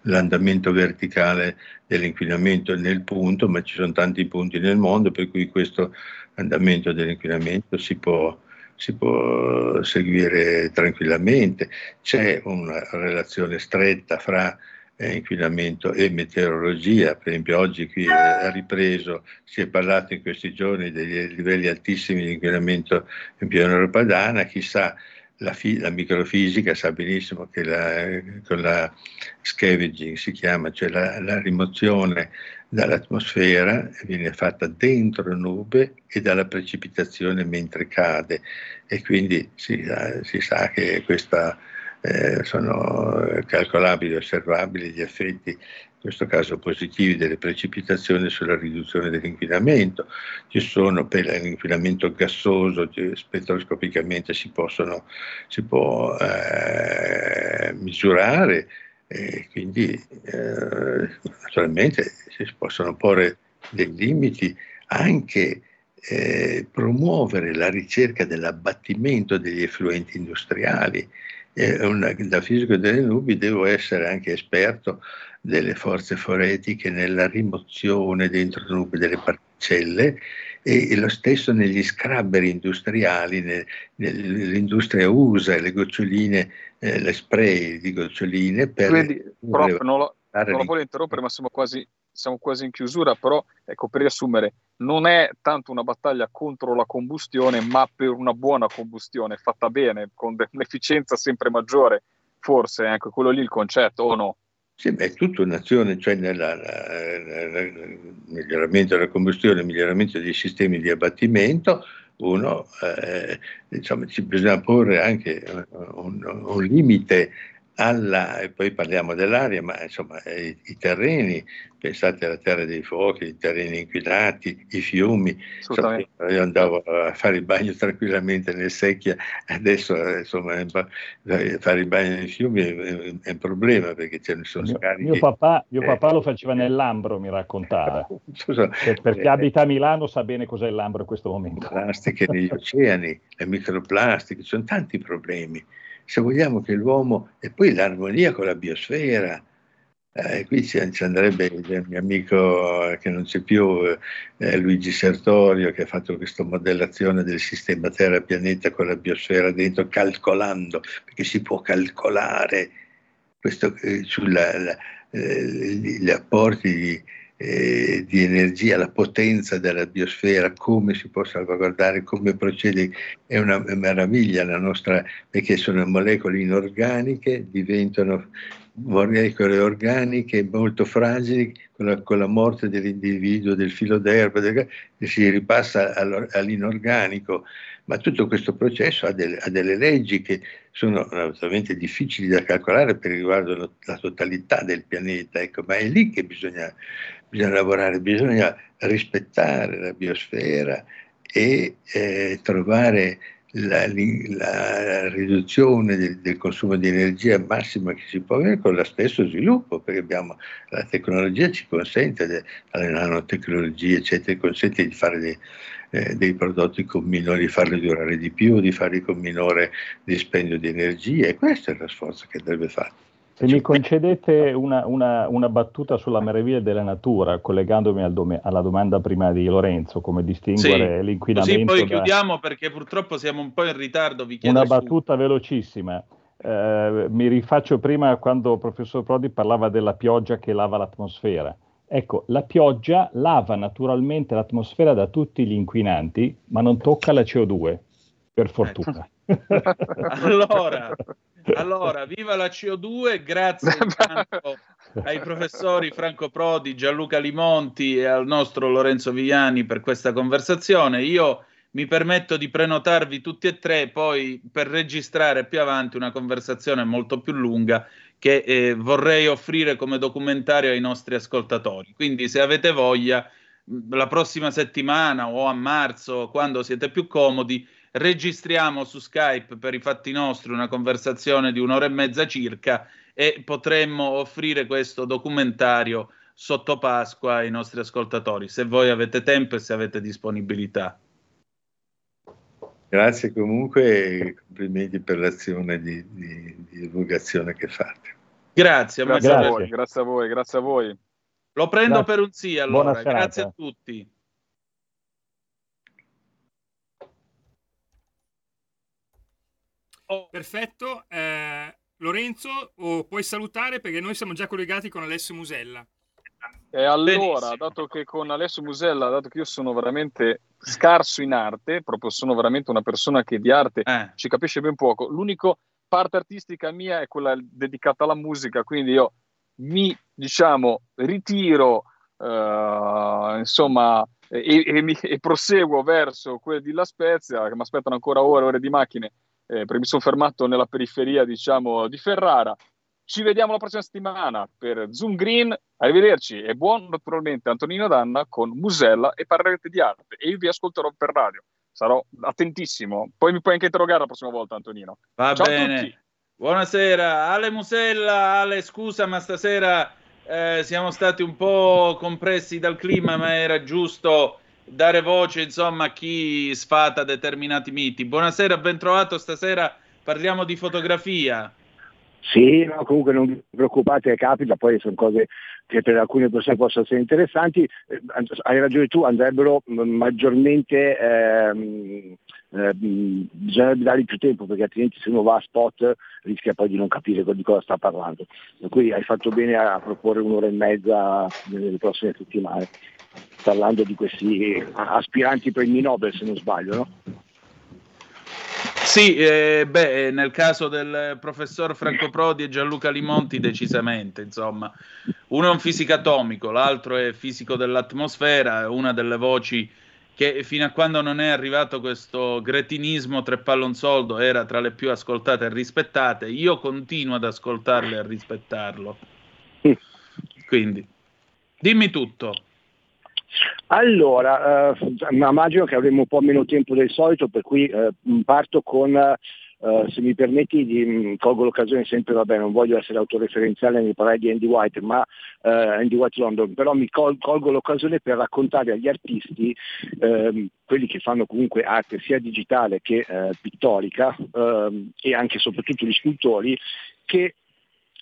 l'andamento verticale dell'inquinamento nel punto, ma ci sono tanti punti nel mondo per cui questo andamento dell'inquinamento si può, si può seguire tranquillamente. C'è una relazione stretta fra eh, inquinamento e meteorologia, per esempio oggi qui è ripreso, si è parlato in questi giorni dei livelli altissimi di inquinamento in pianura padana, chissà la, fi- la, microfisica sa benissimo che la, con la scavenging si chiama, cioè la, la, rimozione dall'atmosfera viene fatta dentro nube e dalla precipitazione mentre cade. E quindi si, si sa che questa, eh, sono calcolabili, osservabili gli effetti in questo caso positivi delle precipitazioni sulla riduzione dell'inquinamento, ci sono per l'inquinamento gassoso, spettroscopicamente si, possono, si può eh, misurare e quindi eh, naturalmente si possono porre dei limiti anche eh, promuovere la ricerca dell'abbattimento degli effluenti industriali. Una, da fisico delle nubi devo essere anche esperto delle forze foretiche nella rimozione dentro le nubi delle particelle e, lo stesso negli scrubber industriali, ne, l'industria usa le goccioline, eh, le spray di goccioline per... Quindi, prof, non lo, non lo voglio interrompere ma siamo quasi, siamo quasi in chiusura, però ecco, per riassumere, non è tanto una battaglia contro la combustione, ma per una buona combustione fatta bene, con un'efficienza sempre maggiore, forse anche quello lì il concetto, o no? Sì, beh, è tutta un'azione, cioè nel miglioramento della combustione, miglioramento dei sistemi di abbattimento, uno, eh, diciamo, ci bisogna porre anche un, un limite alla, e poi parliamo dell'aria, ma insomma i, i, terreni, pensate alla terra dei fuochi, i terreni inquinati, i fiumi, insomma, io andavo a fare il bagno tranquillamente nel secchia, adesso insomma fare il bagno nei fiumi è, è un problema perché ce ne sono mio, scarichi. Mio papà, mio papà eh, lo faceva nell'Ambro, mi raccontava, Scusa, perché eh, abita a Milano sa bene cos'è il Lambro in questo momento. Plastiche negli oceani, le microplastiche, ci sono tanti problemi se vogliamo che l'uomo, e poi l'armonia con la biosfera, eh, qui ci, andrebbe il mio amico che non c'è più, eh, Luigi Sertorio, che ha fatto questa modellazione del sistema Terra-Pianeta con la biosfera dentro, calcolando, perché si può calcolare questo, eh, sulla, eh, gli apporti di, eh, di energia, la potenza della biosfera, come si può salvaguardare, come procede, è una meraviglia. La nostra, perché sono molecole inorganiche, diventano molecole organiche molto fragili, con la, con la morte dell'individuo, del filo d'erba, del, si ripassa all'inorganico, ma tutto questo processo ha delle, ha delle, leggi che sono naturalmente difficili da calcolare per riguardo la totalità del pianeta, ecco, ma è lì che bisogna bisogna lavorare, bisogna rispettare la biosfera e eh, trovare la, la riduzione del, del, consumo di energia massima che si può avere con lo stesso sviluppo, perché abbiamo, la tecnologia ci consente, de, la nanotecnologia eccetera, consente di fare dei, eh, dei prodotti con minore, di farli durare di più, di farli con minore dispendio di energia e questo è lo sforzo che deve fare. Se mi concedete una, una, una, battuta sulla meraviglia della natura, collegandomi al dom- alla domanda prima di Lorenzo, come distinguere sì, l'inquinamento. Così poi da... chiudiamo perché purtroppo siamo un po' in ritardo. Vi una battuta su... velocissima. Eh, mi rifaccio prima quando il professor Prodi parlava della pioggia che lava l'atmosfera. Ecco, la pioggia lava naturalmente l'atmosfera da tutti gli inquinanti, ma non tocca la CO2, per fortuna. allora, Allora, viva la CO2, grazie ai professori Franco Prodi, Gianluca Limonti e al nostro Lorenzo Viviani per questa conversazione. Io mi permetto di prenotarvi tutti e tre poi per registrare più avanti una conversazione molto più lunga che eh, vorrei offrire come documentario ai nostri ascoltatori. Quindi se avete voglia, la prossima settimana o a marzo, quando siete più comodi, registriamo su Skype per i fatti nostri una conversazione di un'ora e mezza circa e potremmo offrire questo documentario sotto Pasqua ai nostri ascoltatori, se voi avete tempo e se avete disponibilità. Grazie comunque e complimenti per l'azione di, di, di divulgazione che fate. Grazie, grazie a, voi, grazie a voi, grazie a voi. Lo prendo grazie. per un sì allora, grazie a tutti. Oh. Perfetto, eh, Lorenzo, oh, puoi salutare perché noi siamo già collegati con Alessio Musella. E allora, Benissimo. dato che con Alessio Musella, dato che io sono veramente scarso in arte, proprio sono veramente una persona che di arte eh. ci capisce ben poco, l'unica parte artistica mia è quella dedicata alla musica, quindi io mi, diciamo, ritiro, eh, insomma, e, e, mi, e, proseguo verso quelli di La Spezia, che mi aspettano ancora ore e ore di macchine, eh, perché mi sono fermato nella periferia, diciamo, di Ferrara, ci vediamo la prossima settimana per Zoom Green. Arrivederci e buon naturalmente Antonino Danna con Musella e parlerete di arte. E io vi ascolterò per radio. Sarò attentissimo. Poi mi puoi anche interrogare la prossima volta, Antonino. Va Ciao bene. Buonasera, Ale Musella. Ale, scusa, ma stasera eh, siamo stati un po' compressi dal clima, ma era giusto dare voce insomma a chi sfata determinati miti. Buonasera, ben trovato. Stasera parliamo di fotografia. Sì, no, comunque non vi preoccupate, capita, poi sono cose che per alcune persone possono essere interessanti. Eh, hai ragione tu, andrebbero maggiormente, ehm, eh, bisognerebbe dargli più tempo perché altrimenti se uno va a spot rischia poi di non capire di cosa sta parlando. Cui hai fatto bene a proporre un'ora e mezza nelle prossime settimane, parlando di questi aspiranti premi Nobel se non sbaglio, no? Sì, eh, beh, nel caso del professor Franco Prodi e Gianluca Limonti decisamente, insomma. Uno è un fisico atomico, l'altro è fisico dell'atmosfera, una delle voci che fino a quando non è arrivato questo gretinismo tre pallonsoldo era tra le più ascoltate e rispettate. Io continuo ad ascoltarle e a rispettarlo. Quindi, dimmi tutto. Allora, eh, immagino che avremo un po' meno tempo del solito, per cui eh, parto con, eh, se mi permetti, di, colgo l'occasione sempre, vabbè, non voglio essere autoreferenziale nel parlare di Andy White, ma eh, Andy White London, però mi col- colgo l'occasione per raccontare agli artisti, ehm, quelli che fanno comunque arte sia digitale che eh, pittorica, ehm, e anche e soprattutto gli scultori, che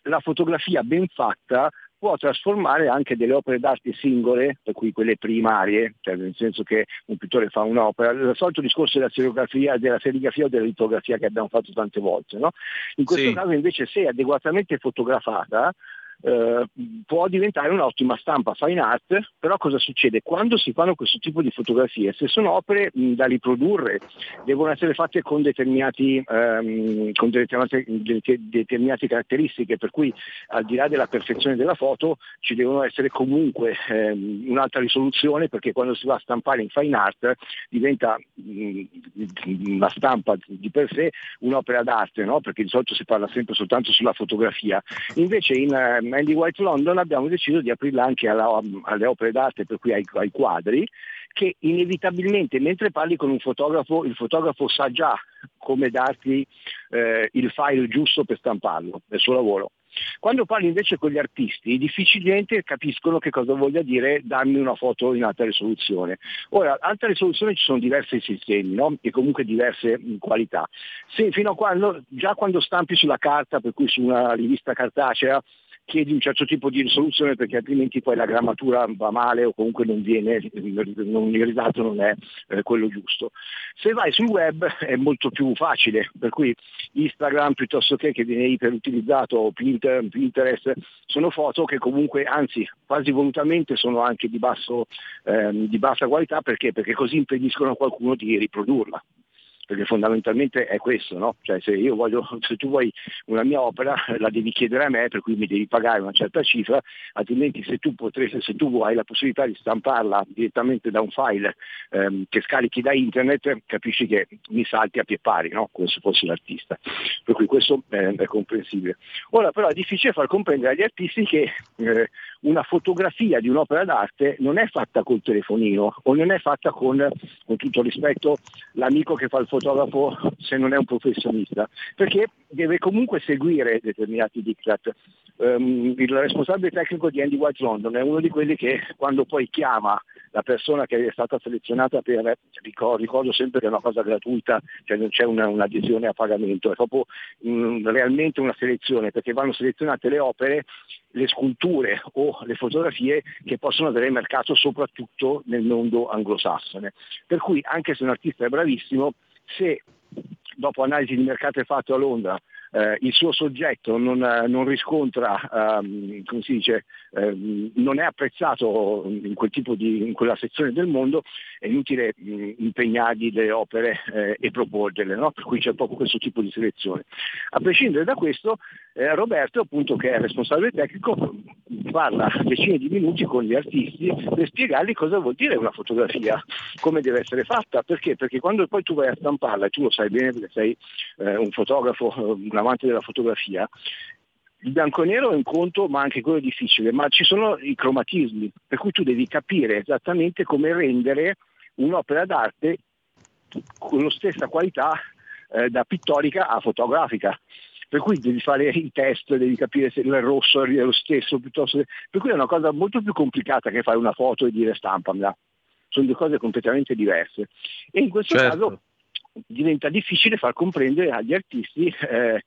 la fotografia ben fatta può trasformare anche delle opere d'arte singole, per cui quelle primarie, cioè nel senso che un pittore fa un'opera, il solito discorso della serigrafia, della serigrafia o della litografia che abbiamo fatto tante volte. No? In questo sì. caso invece se adeguatamente fotografata, eh, può diventare un'ottima stampa fine art, però cosa succede? Quando si fanno questo tipo di fotografie, se sono opere mh, da riprodurre, devono essere fatte con, determinati, ehm, con determinate, determinate, caratteristiche, per cui al di là della perfezione della foto ci devono essere comunque ehm, un'altra risoluzione perché quando si va a stampare in fine art diventa la stampa di per sé un'opera d'arte, no? perché di solito si parla sempre soltanto sulla fotografia. Invece in Mandy White London abbiamo deciso di aprirla anche alla, alle opere d'arte, per cui ai, ai quadri, che inevitabilmente mentre parli con un fotografo, il fotografo sa già come darti eh, il file giusto per stamparlo, nel suo lavoro. Quando parli invece con gli artisti, difficilmente capiscono che cosa voglia dire darmi una foto in alta risoluzione. Ora, alta risoluzione ci sono diversi sistemi no? e comunque diverse mh, qualità. Se, fino a quando, già quando stampi sulla carta, per cui su una rivista cartacea, chiedi un certo tipo di risoluzione perché altrimenti poi la grammatura va male o comunque non viene, non, il risultato non è eh, quello giusto. Se vai sul web è molto più facile, per cui Instagram piuttosto che che viene iperutilizzato o Pinterest sono foto che comunque anzi quasi volutamente sono anche di, basso, ehm, di bassa qualità perché? perché così impediscono a qualcuno di riprodurla. Perché fondamentalmente è questo, no? Cioè se, voglio, se tu vuoi una mia opera la devi chiedere a me, per cui mi devi pagare una certa cifra, altrimenti se tu, potresti, se tu hai la possibilità di stamparla direttamente da un file ehm, che scarichi da internet, capisci che mi salti a pie pari, no? come se fossi l'artista. Per cui questo è, è comprensibile. Ora però è difficile far comprendere agli artisti che eh, una fotografia di un'opera d'arte non è fatta col telefonino o non è fatta con, con tutto rispetto, l'amico che fa il fotografo se non è un professionista, perché deve comunque seguire determinati diktat. Um, il responsabile tecnico di Andy White London è uno di quelli che quando poi chiama la persona che è stata selezionata per, ricordo, ricordo sempre che è una cosa gratuita, cioè non c'è una, un'adesione a pagamento, è proprio um, realmente una selezione, perché vanno selezionate le opere, le sculture o le fotografie che possono avere mercato soprattutto nel mondo anglosassone. Per cui anche se un artista è bravissimo, se dopo analisi di mercato fatte a Londra eh, il suo soggetto non, eh, non riscontra, um, come si dice, eh, non è apprezzato in, quel di, in, quella sezione del mondo, è inutile mh, impegnargli le opere eh, e proporgerle, no? per cui c'è proprio questo tipo di selezione. A prescindere da questo, eh, Roberto, appunto, che è responsabile tecnico, parla decine di minuti con gli artisti per spiegargli cosa vuol dire una fotografia, come deve essere fatta, perché? Perché quando poi tu vai a stamparla, e tu lo sai bene perché sei eh, un fotografo, una amante della fotografia, il bianco e nero è un conto, ma anche quello è difficile, ma ci sono i cromatismi, per cui tu devi capire esattamente come rendere un'opera d'arte con la stessa qualità eh, da pittorica a fotografica. Per cui devi fare i test, devi capire se il rosso è lo stesso, piuttosto per cui è una cosa molto più complicata che fare una foto e dire stampamela. Sono due cose completamente diverse. E in questo certo. caso diventa difficile far comprendere agli artisti eh,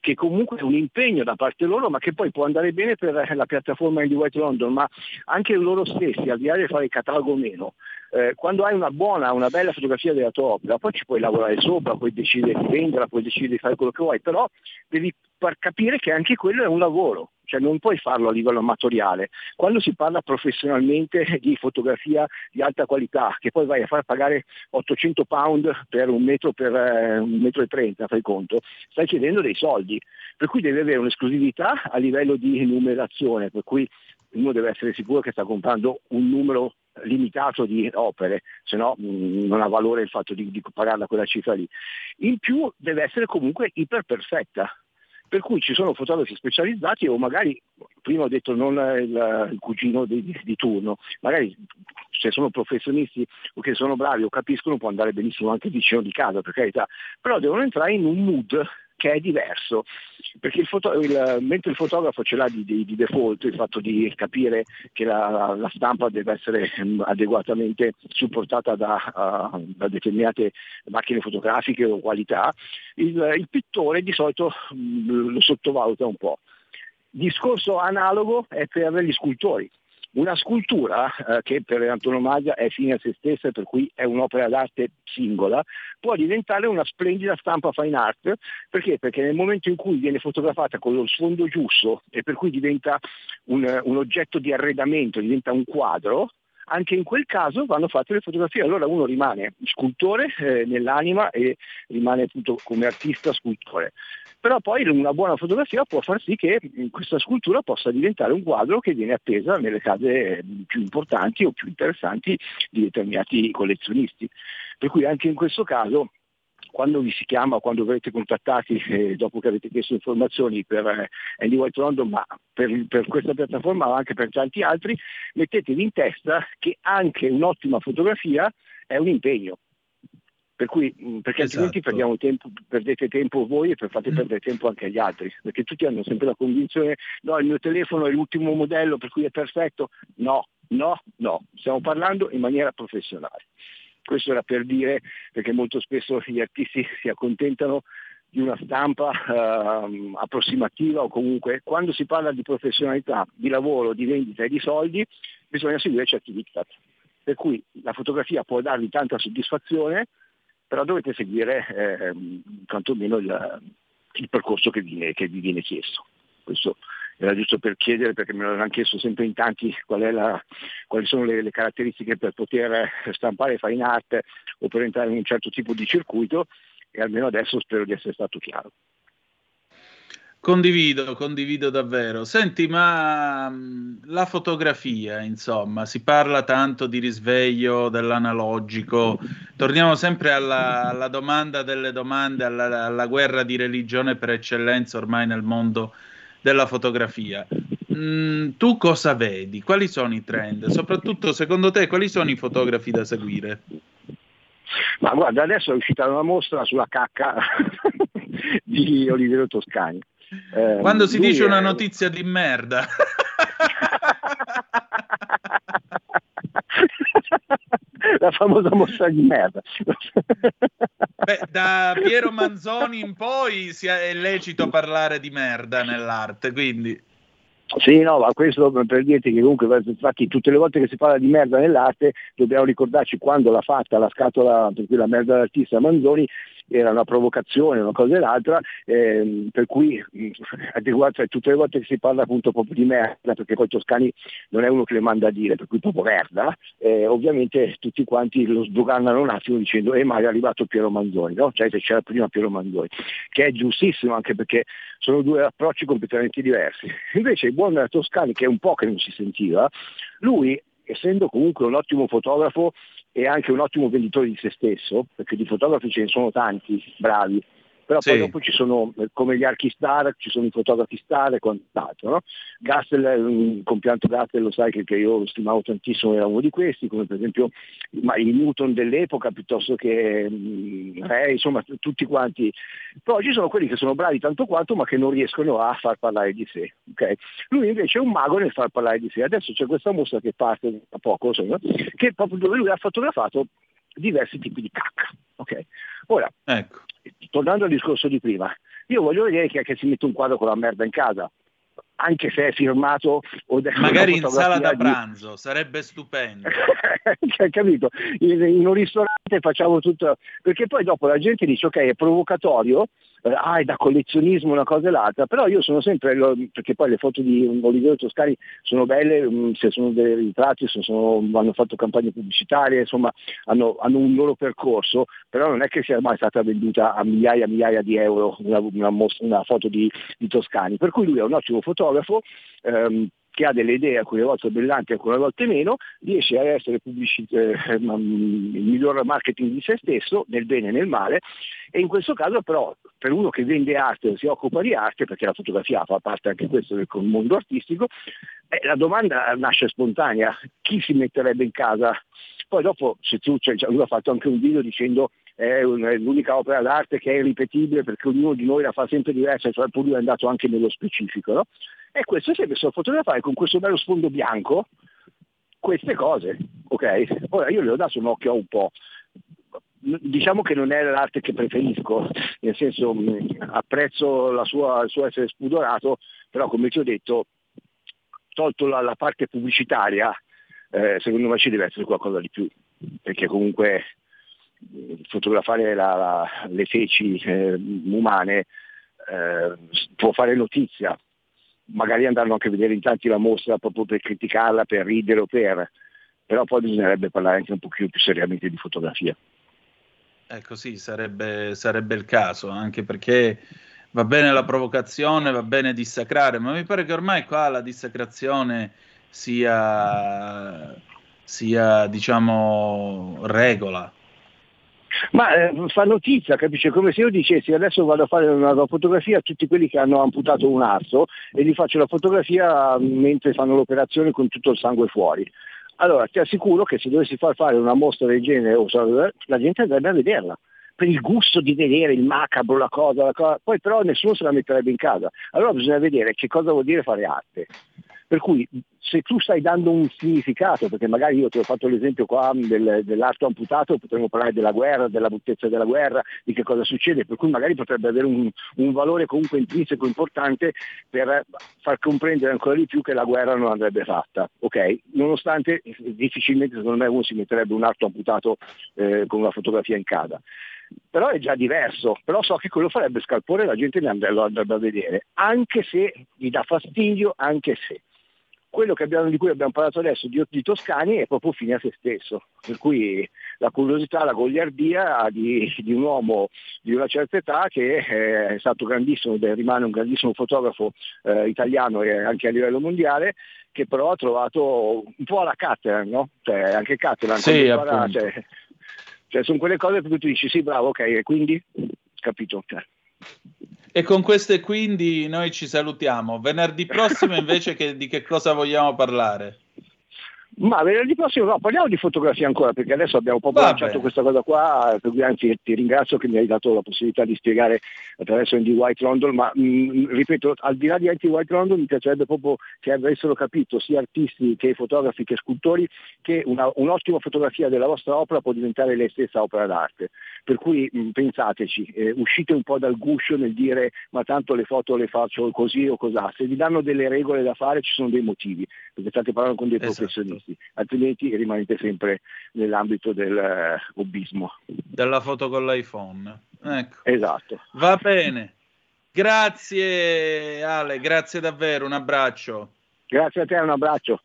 che comunque è un impegno da parte loro, ma che poi può andare bene per la piattaforma Indie White London, ma anche loro stessi, al di là di fare il catalogo o meno, eh, quando hai una buona, una bella fotografia della tua opera, poi ci puoi lavorare sopra, puoi decidere di venderla, puoi decidere di fare quello che vuoi, però devi far capire che anche quello è un lavoro, cioè non puoi farlo a livello amatoriale. Quando si parla professionalmente di fotografia di alta qualità, che poi vai a far pagare 800 pound per un metro per eh, un metro e 30, fai conto, stai chiedendo dei soldi, per cui devi avere un'esclusività a livello di numerazione, per cui uno deve essere sicuro che sta comprando un numero limitato di opere, se no mh, non ha valore il fatto di, di pagarla quella cifra lì. In più deve essere comunque iperperfetta, per cui ci sono fotografi specializzati o magari, prima ho detto non il, il cugino di, di, di, turno, magari se sono professionisti o che sono bravi o capiscono può andare benissimo anche vicino di casa, per carità, però devono entrare in un mood che è diverso, perché il foto, il, mentre il fotografo ce l'ha di, di, di, default, il fatto di capire che la, la stampa deve essere um, adeguatamente supportata da, uh, da, determinate macchine fotografiche o qualità, il, il pittore di solito um, lo sottovaluta un po'. Discorso analogo è per gli scultori. Una scultura eh, che per antonomasia è fine a se stessa, per cui è un'opera d'arte singola, può diventare una splendida stampa fine art, perché? Perché nel momento in cui viene fotografata con lo sfondo giusto e per cui diventa un, un oggetto di arredamento, diventa un quadro, anche in quel caso vanno fatte le fotografie. Allora uno rimane scultore eh, nell'anima e rimane appunto come artista scultore però poi una buona fotografia può far sì che questa scultura possa diventare un quadro che viene appesa nelle case più importanti o più interessanti di determinati collezionisti. Per cui anche in questo caso quando vi si chiama, quando verrete contattati eh, dopo che avete chiesto informazioni per eh, Andy White London, ma per, per, questa piattaforma ma anche per tanti altri, mettetevi in testa che anche un'ottima fotografia è un impegno. Per cui, mm, perché esatto. altrimenti perdiamo tempo, perdete tempo voi e fate mm. perdere tempo anche agli altri, perché tutti hanno sempre la convinzione, no, il mio telefono è l'ultimo modello per cui è perfetto. No, no, no, stiamo parlando in maniera professionale. Questo era per dire, perché molto spesso gli artisti si accontentano di una stampa uh, approssimativa o comunque quando si parla di professionalità, di lavoro, di vendita e di soldi, bisogna seguire certi diktat. Per cui la fotografia può darvi tanta soddisfazione, però dovete seguire eh, quantomeno il, il percorso che, viene, che, vi viene chiesto. Questo era giusto per chiedere perché me l'hanno chiesto sempre in tanti la, quali sono le, le, caratteristiche per poter stampare fine art o per entrare in un certo tipo di circuito e almeno adesso spero di essere stato chiaro. Condivido, condivido davvero. Senti, ma la fotografia, insomma, si parla tanto di risveglio dell'analogico. Torniamo sempre alla, alla domanda delle domande, alla, alla, guerra di religione per eccellenza ormai nel mondo della fotografia. Mm, tu cosa vedi? Quali sono i trend? Soprattutto, secondo te, quali sono i fotografi da seguire? Ma guarda, adesso è uscita una mostra sulla cacca di Oliviero Toscani eh, Quando si dice è... una notizia di merda. La famosa mossa di merda. Beh, da Piero Manzoni in poi è lecito parlare di merda nell'arte, quindi... Sì, no, ma questo per dirti che comunque, infatti, tutte le volte che si parla di merda nell'arte dobbiamo ricordarci quando l'ha fatta la scatola, per cui la merda dell'artista Manzoni, era una provocazione, una cosa e l'altra, ehm, per cui cioè, tutte le volte che si parla appunto proprio di merda, perché poi Toscani non è uno che le manda a dire, per cui proprio merda, eh, ovviamente tutti quanti lo sdogannano un attimo dicendo eh ma è arrivato Piero Manzoni, no? cioè se c'era prima Piero Manzoni, che è giustissimo anche perché sono due approcci completamente diversi. Invece il buon Toscani, che è un po' che non si sentiva, lui essendo comunque un ottimo fotografo e anche un ottimo venditore di se stesso, perché di fotografi ce ne sono tanti bravi, però sì. poi dopo ci sono, come gli archi star, ci sono i fotografi star e quant'altro. No? Gassel, il compianto Gassel lo sai che, che, io lo stimavo tantissimo, era uno di questi, come per esempio ma il Newton dell'epoca piuttosto che eh, insomma tutti quanti. Poi ci sono quelli che sono bravi tanto quanto ma che non riescono a far parlare di sé. Okay? Lui invece è un mago nel far parlare di sé. Adesso c'è questa mostra che parte da poco, insomma, che proprio dove lui ha fotografato diversi tipi di cacca. Okay? Ora, ecco tornando al discorso di prima, io voglio vedere chi è che si mette un quadro con la merda in casa, anche se è firmato o magari in sala da pranzo di... sarebbe stupendo cioè, capito in, in, un ristorante facciamo tutto perché poi dopo la gente dice ok è provocatorio ah, è da collezionismo una cosa e l'altra, però io sono sempre, perché poi le foto di Oliviero Toscani sono belle, mm, se sono dei ritratti, sono, hanno fatto campagne pubblicitarie, insomma hanno, hanno, un loro percorso, però non è che sia mai stata venduta a migliaia e migliaia di euro una, una, una foto di, di, Toscani, per cui lui è un ottimo fotografo. Ehm, che ha delle idee alcune volte brillanti, alcune volte meno, riesce a essere pubblici- eh, il miglior marketing di se stesso, nel bene e nel male, e in questo caso però per uno che vende arte o si occupa di arte, perché la fotografia fa parte anche questo del mondo artistico, eh, la domanda nasce spontanea, chi si metterebbe in casa? Poi dopo, se tu, cioè, lui ha fatto anche un video dicendo è, l'unica opera d'arte che è irripetibile perché ognuno di noi la fa sempre diversa, cioè poi lui è andato anche nello specifico. No? E questo si è messo a fotografare con questo bello sfondo bianco queste cose. Ok? Ora io le ho dato un occhio un po'. Diciamo che non è l'arte che preferisco, nel senso apprezzo sua, il suo essere spudorato, però come ti ho detto, tolto la, la parte pubblicitaria, eh, secondo me ci deve essere qualcosa di più, perché comunque fotografare la, la, le feci eh, umane eh, può fare notizia, magari andranno anche a vedere in tanti la mostra proprio per criticarla, per ridere o per, però poi bisognerebbe parlare anche un pochino più seriamente di fotografia. Ecco sì, sarebbe, sarebbe il caso, anche perché va bene la provocazione, va bene dissacrare, ma mi pare che ormai qua la dissacrazione sia, sia diciamo, regola. Ma eh, fa notizia, capisce? Come se io dicessi adesso vado a fare una, fotografia a tutti quelli che hanno amputato un arto e gli faccio la fotografia mentre fanno l'operazione con tutto il sangue fuori. Allora ti assicuro che se dovessi far fare una mostra del genere la gente andrebbe a vederla per il gusto di vedere il macabro, la cosa, la cosa, poi però nessuno se la metterebbe in casa. Allora bisogna vedere che cosa vuol dire fare arte. Per cui se tu stai dando un significato, perché magari io ti ho fatto l'esempio qua del, dell'arto amputato, potremmo parlare della guerra, della bruttezza della guerra, di che cosa succede, per cui magari potrebbe avere un, un valore comunque intrinseco importante per far comprendere ancora di più che la guerra non andrebbe fatta. Okay? Nonostante difficilmente secondo me uno si metterebbe un arto amputato eh, con una fotografia in casa. però è già diverso, però so che quello farebbe scalpore e la gente lo andrebbe a vedere, anche se gli dà fastidio, anche se quello abbiamo, di cui abbiamo parlato adesso di, di, Toscani è proprio fine a se stesso, per cui la curiosità, la gogliardia di, di un uomo di una certa età che è stato grandissimo, rimane un grandissimo fotografo eh, italiano e anche a livello mondiale, che però ha trovato un po' alla Cateran, no? Cioè anche Cateran, sì, cioè, cioè, sono quelle cose per cui tu dici sì bravo, ok, e quindi capito. Cioè. E con queste quindi noi ci salutiamo. Venerdì prossimo invece che, di che cosa vogliamo parlare? Ma venerdì prossimo no, parliamo di fotografia ancora, perché adesso abbiamo proprio Va lanciato questa cosa qua, per cui anzi ti ringrazio che mi hai dato la possibilità di spiegare attraverso Andy White London, ma mh, ripeto, al di là di Andy White London mi piacerebbe proprio che avessero capito sia artisti che fotografi che scultori che una, un'ottima fotografia della vostra opera può diventare lei stessa opera d'arte. Per cui mh, pensateci, eh, uscite un po' dal guscio nel dire ma tanto le foto le faccio così o cos'ha, se vi danno delle regole da fare ci sono dei motivi, perché state parlando con dei Esatto. professionisti altrimenti rimanete sempre nell'ambito del eh, hobbismo. Della foto con l'iPhone. Ecco. Esatto. Va bene. Grazie Ale, grazie davvero, un abbraccio. Grazie a te, un abbraccio.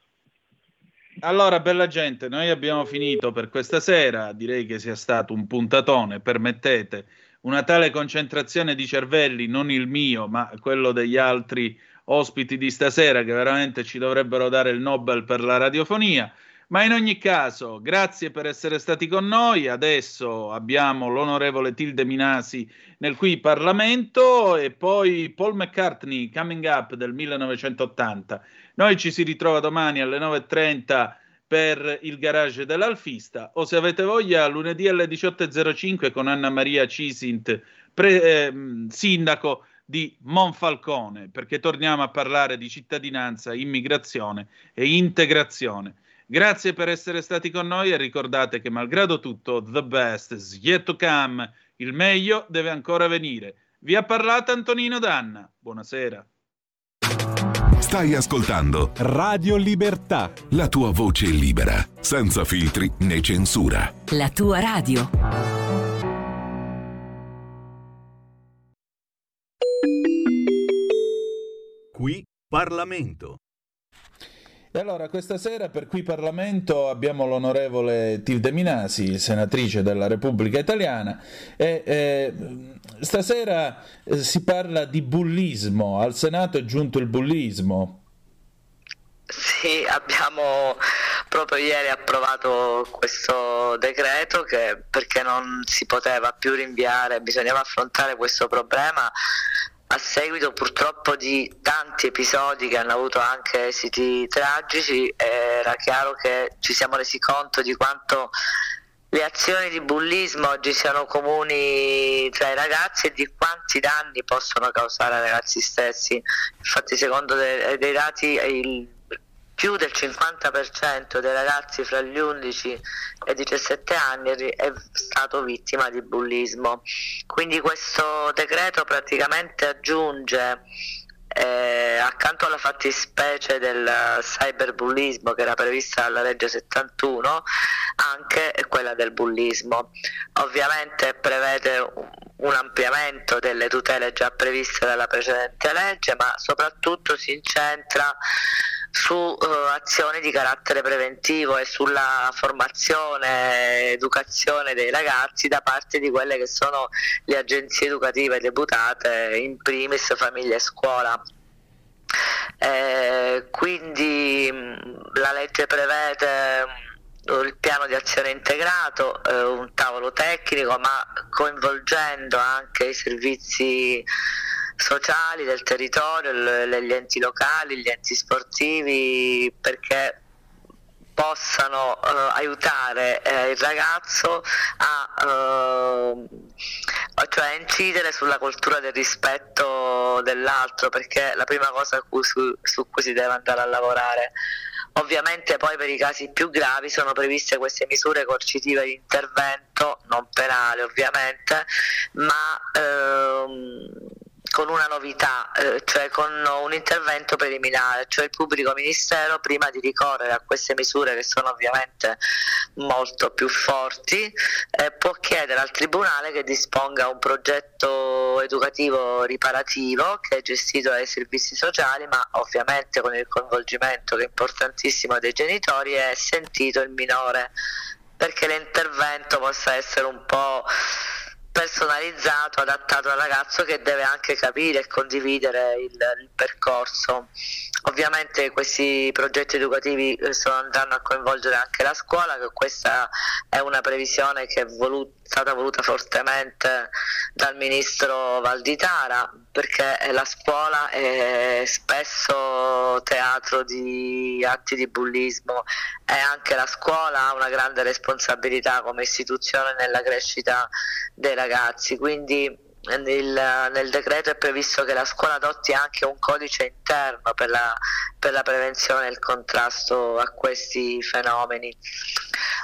Allora, bella gente, noi abbiamo finito per questa sera. Direi che sia stato un puntatone, permettete. Una tale concentrazione di cervelli, non il mio, ma quello degli altri ospiti di stasera, che veramente ci dovrebbero dare il Nobel per la radiofonia. Ma in ogni caso, grazie per essere stati con noi. Adesso abbiamo l'onorevole Tilde Minasi nel qui Parlamento e poi Paul McCartney, Coming Up del 1980. Noi ci si ritrova domani alle 9.30 per il garage dell'Alfista o se avete voglia lunedì alle 18.05 con Anna Maria Cisint, pre- ehm, sindaco di Monfalcone, perché torniamo a parlare di cittadinanza, immigrazione e integrazione. Grazie per essere stati con noi e ricordate che malgrado tutto, the best is yet to come, il meglio deve ancora venire. Vi ha parlato Antonino Danna. Buonasera. Stai ascoltando Radio Libertà. la tua voce libera, senza filtri né censura. La tua radio. Qui Parlamento. E allora, questa sera per qui Parlamento abbiamo l'onorevole Tilde Minasi, senatrice della Repubblica Italiana, e eh, stasera eh, si parla di bullismo. Al Senato è giunto il bullismo. Sì, abbiamo proprio ieri approvato questo decreto che perché non si poteva più rinviare, bisognava affrontare questo problema a seguito purtroppo di tanti episodi che hanno avuto anche esiti tragici, era chiaro che ci siamo resi conto di quanto le azioni di bullismo oggi siano comuni tra i ragazzi e di quanti danni possono causare ai ragazzi stessi. Infatti secondo de- dei dati il più del 50% dei ragazzi fra gli 11 e i 17 anni è stato vittima di bullismo. Quindi questo decreto praticamente aggiunge eh, accanto alla fattispecie del cyberbullismo che era prevista dalla legge 71 anche quella del bullismo. Ovviamente prevede un ampliamento delle tutele già previste dalla precedente legge, ma soprattutto si incentra su eh, azioni di carattere preventivo e sulla formazione, educazione dei ragazzi da parte di quelle che sono le agenzie educative deputate, in primis famiglia e scuola. Eh, quindi mh, la legge prevede mh, il piano di azione integrato, eh, un tavolo tecnico, ma coinvolgendo anche i servizi sociali del territorio, l- gli enti locali, gli enti sportivi, perché possano eh, aiutare eh, il ragazzo a eh, cioè incidere sulla cultura del rispetto dell'altro perché è la prima cosa su, su cui si deve andare a lavorare ovviamente poi per i casi più gravi sono previste queste misure coercitive di intervento non penale ovviamente ma ehm, con una novità, eh, cioè con un intervento preliminare, cioè il pubblico ministero prima di ricorrere a queste misure che sono ovviamente molto più forti, eh, può chiedere al Tribunale che disponga un progetto educativo riparativo che è gestito dai servizi sociali, ma ovviamente con il coinvolgimento che è importantissimo dei genitori e sentito il minore perché l'intervento possa essere un po' personalizzato, adattato al ragazzo che deve anche capire e condividere il, il percorso. Ovviamente questi progetti educativi eh, andranno a coinvolgere anche la scuola, che questa è una previsione che è voluta stata voluta fortemente dal ministro Valditara perché la scuola è spesso teatro di atti di bullismo e anche la scuola ha una grande responsabilità come istituzione nella crescita dei ragazzi, quindi nel, nel, decreto è previsto che la scuola adotti anche un codice interno per la, per la prevenzione e il contrasto a questi fenomeni.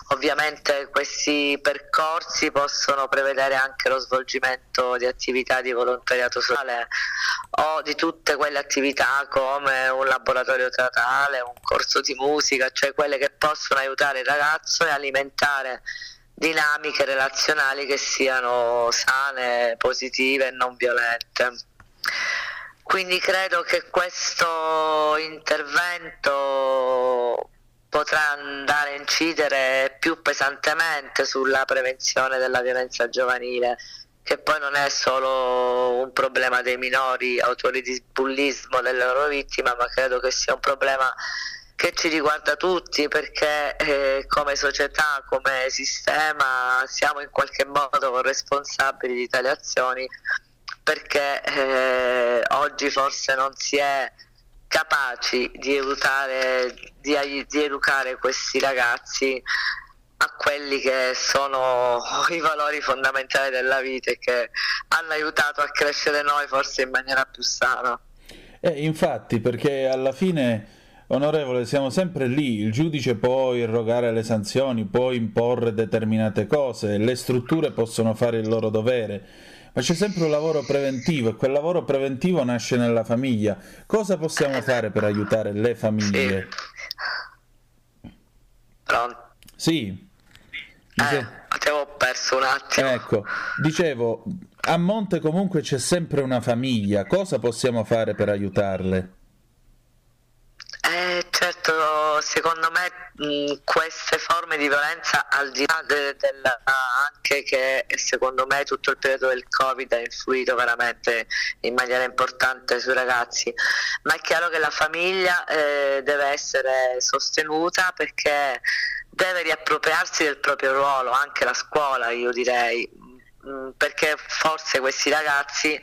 Ovviamente questi percorsi possono prevedere anche lo svolgimento di attività di volontariato sociale o di tutte quelle attività come un laboratorio teatrale, un corso di musica, cioè quelle che possono aiutare il ragazzo e alimentare dinamiche relazionali che siano sane, positive e non violente. Quindi credo che questo intervento potrà andare a incidere più pesantemente sulla prevenzione della violenza giovanile, che poi non è solo un problema dei minori autori di bullismo delle loro vittime, ma credo che sia un problema che ci riguarda tutti perché eh, come società, come sistema siamo in qualche modo responsabili di tali azioni perché eh, oggi forse non si è capaci di educare, di, di educare questi ragazzi a quelli che sono i valori fondamentali della vita e che hanno aiutato a crescere noi forse in maniera più sana. Eh, infatti, perché alla fine Onorevole, siamo sempre lì, il giudice può irrogare le sanzioni, può imporre determinate cose, le strutture possono fare il loro dovere, ma c'è sempre un lavoro preventivo e quel lavoro preventivo nasce nella famiglia. Cosa possiamo fare per aiutare le famiglie? Pronto? Sì. Dice... Eh, ti avevo perso un attimo. Ecco, dicevo, a monte comunque c'è sempre una famiglia, cosa possiamo fare per aiutarle? Eh, certo, secondo me mh, queste forme di violenza, al di là de- del, anche che secondo me tutto il periodo del Covid ha influito veramente in maniera importante sui ragazzi, ma è chiaro che la famiglia eh, deve essere sostenuta perché deve riappropriarsi del proprio ruolo, anche la scuola io direi, mh, perché forse questi ragazzi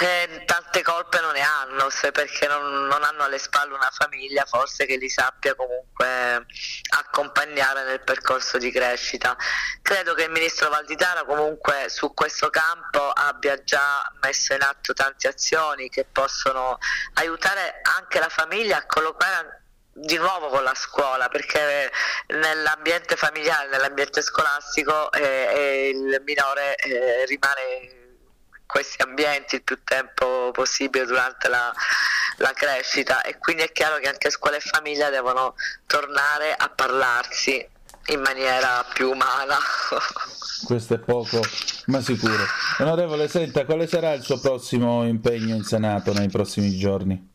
eh, tante colpe non ne hanno, se perché non, non, hanno alle spalle una famiglia forse che li sappia comunque accompagnare nel percorso di crescita. Credo che il ministro Valditara comunque su questo campo abbia già messo in atto tante azioni che possono aiutare anche la famiglia a collocare di nuovo con la scuola perché nell'ambiente familiare, nell'ambiente scolastico eh, il minore eh, rimane questi ambienti il più tempo possibile durante la, la crescita e quindi è chiaro che anche scuola e famiglia devono tornare a parlarsi in maniera più umana. Questo è poco, ma sicuro. Onorevole, senta, quale sarà il suo prossimo impegno in Senato nei prossimi giorni?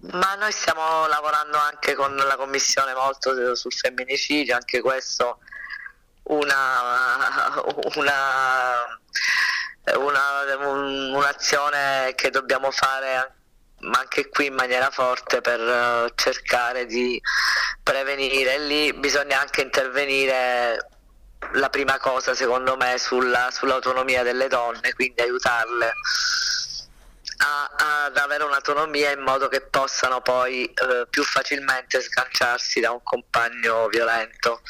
Ma noi stiamo lavorando anche con la Commissione molto sul femminicidio, anche questo una, una una, un, un'azione che dobbiamo fare ma anche qui in maniera forte per uh, cercare di prevenire. Lì bisogna anche intervenire la prima cosa secondo me sulla, sull'autonomia delle donne, quindi aiutarle a, ad avere un'autonomia in modo che possano poi uh, più facilmente sganciarsi da un compagno violento.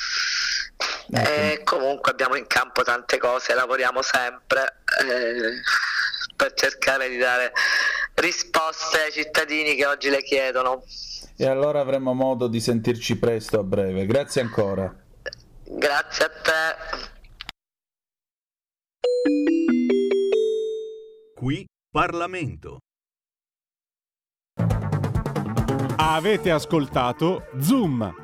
E comunque abbiamo in campo tante cose, lavoriamo sempre eh, per cercare di dare risposte ai cittadini che oggi le chiedono. E allora avremo modo di sentirci presto a breve. Grazie ancora. Grazie a te. Qui Parlamento. Avete ascoltato Zoom,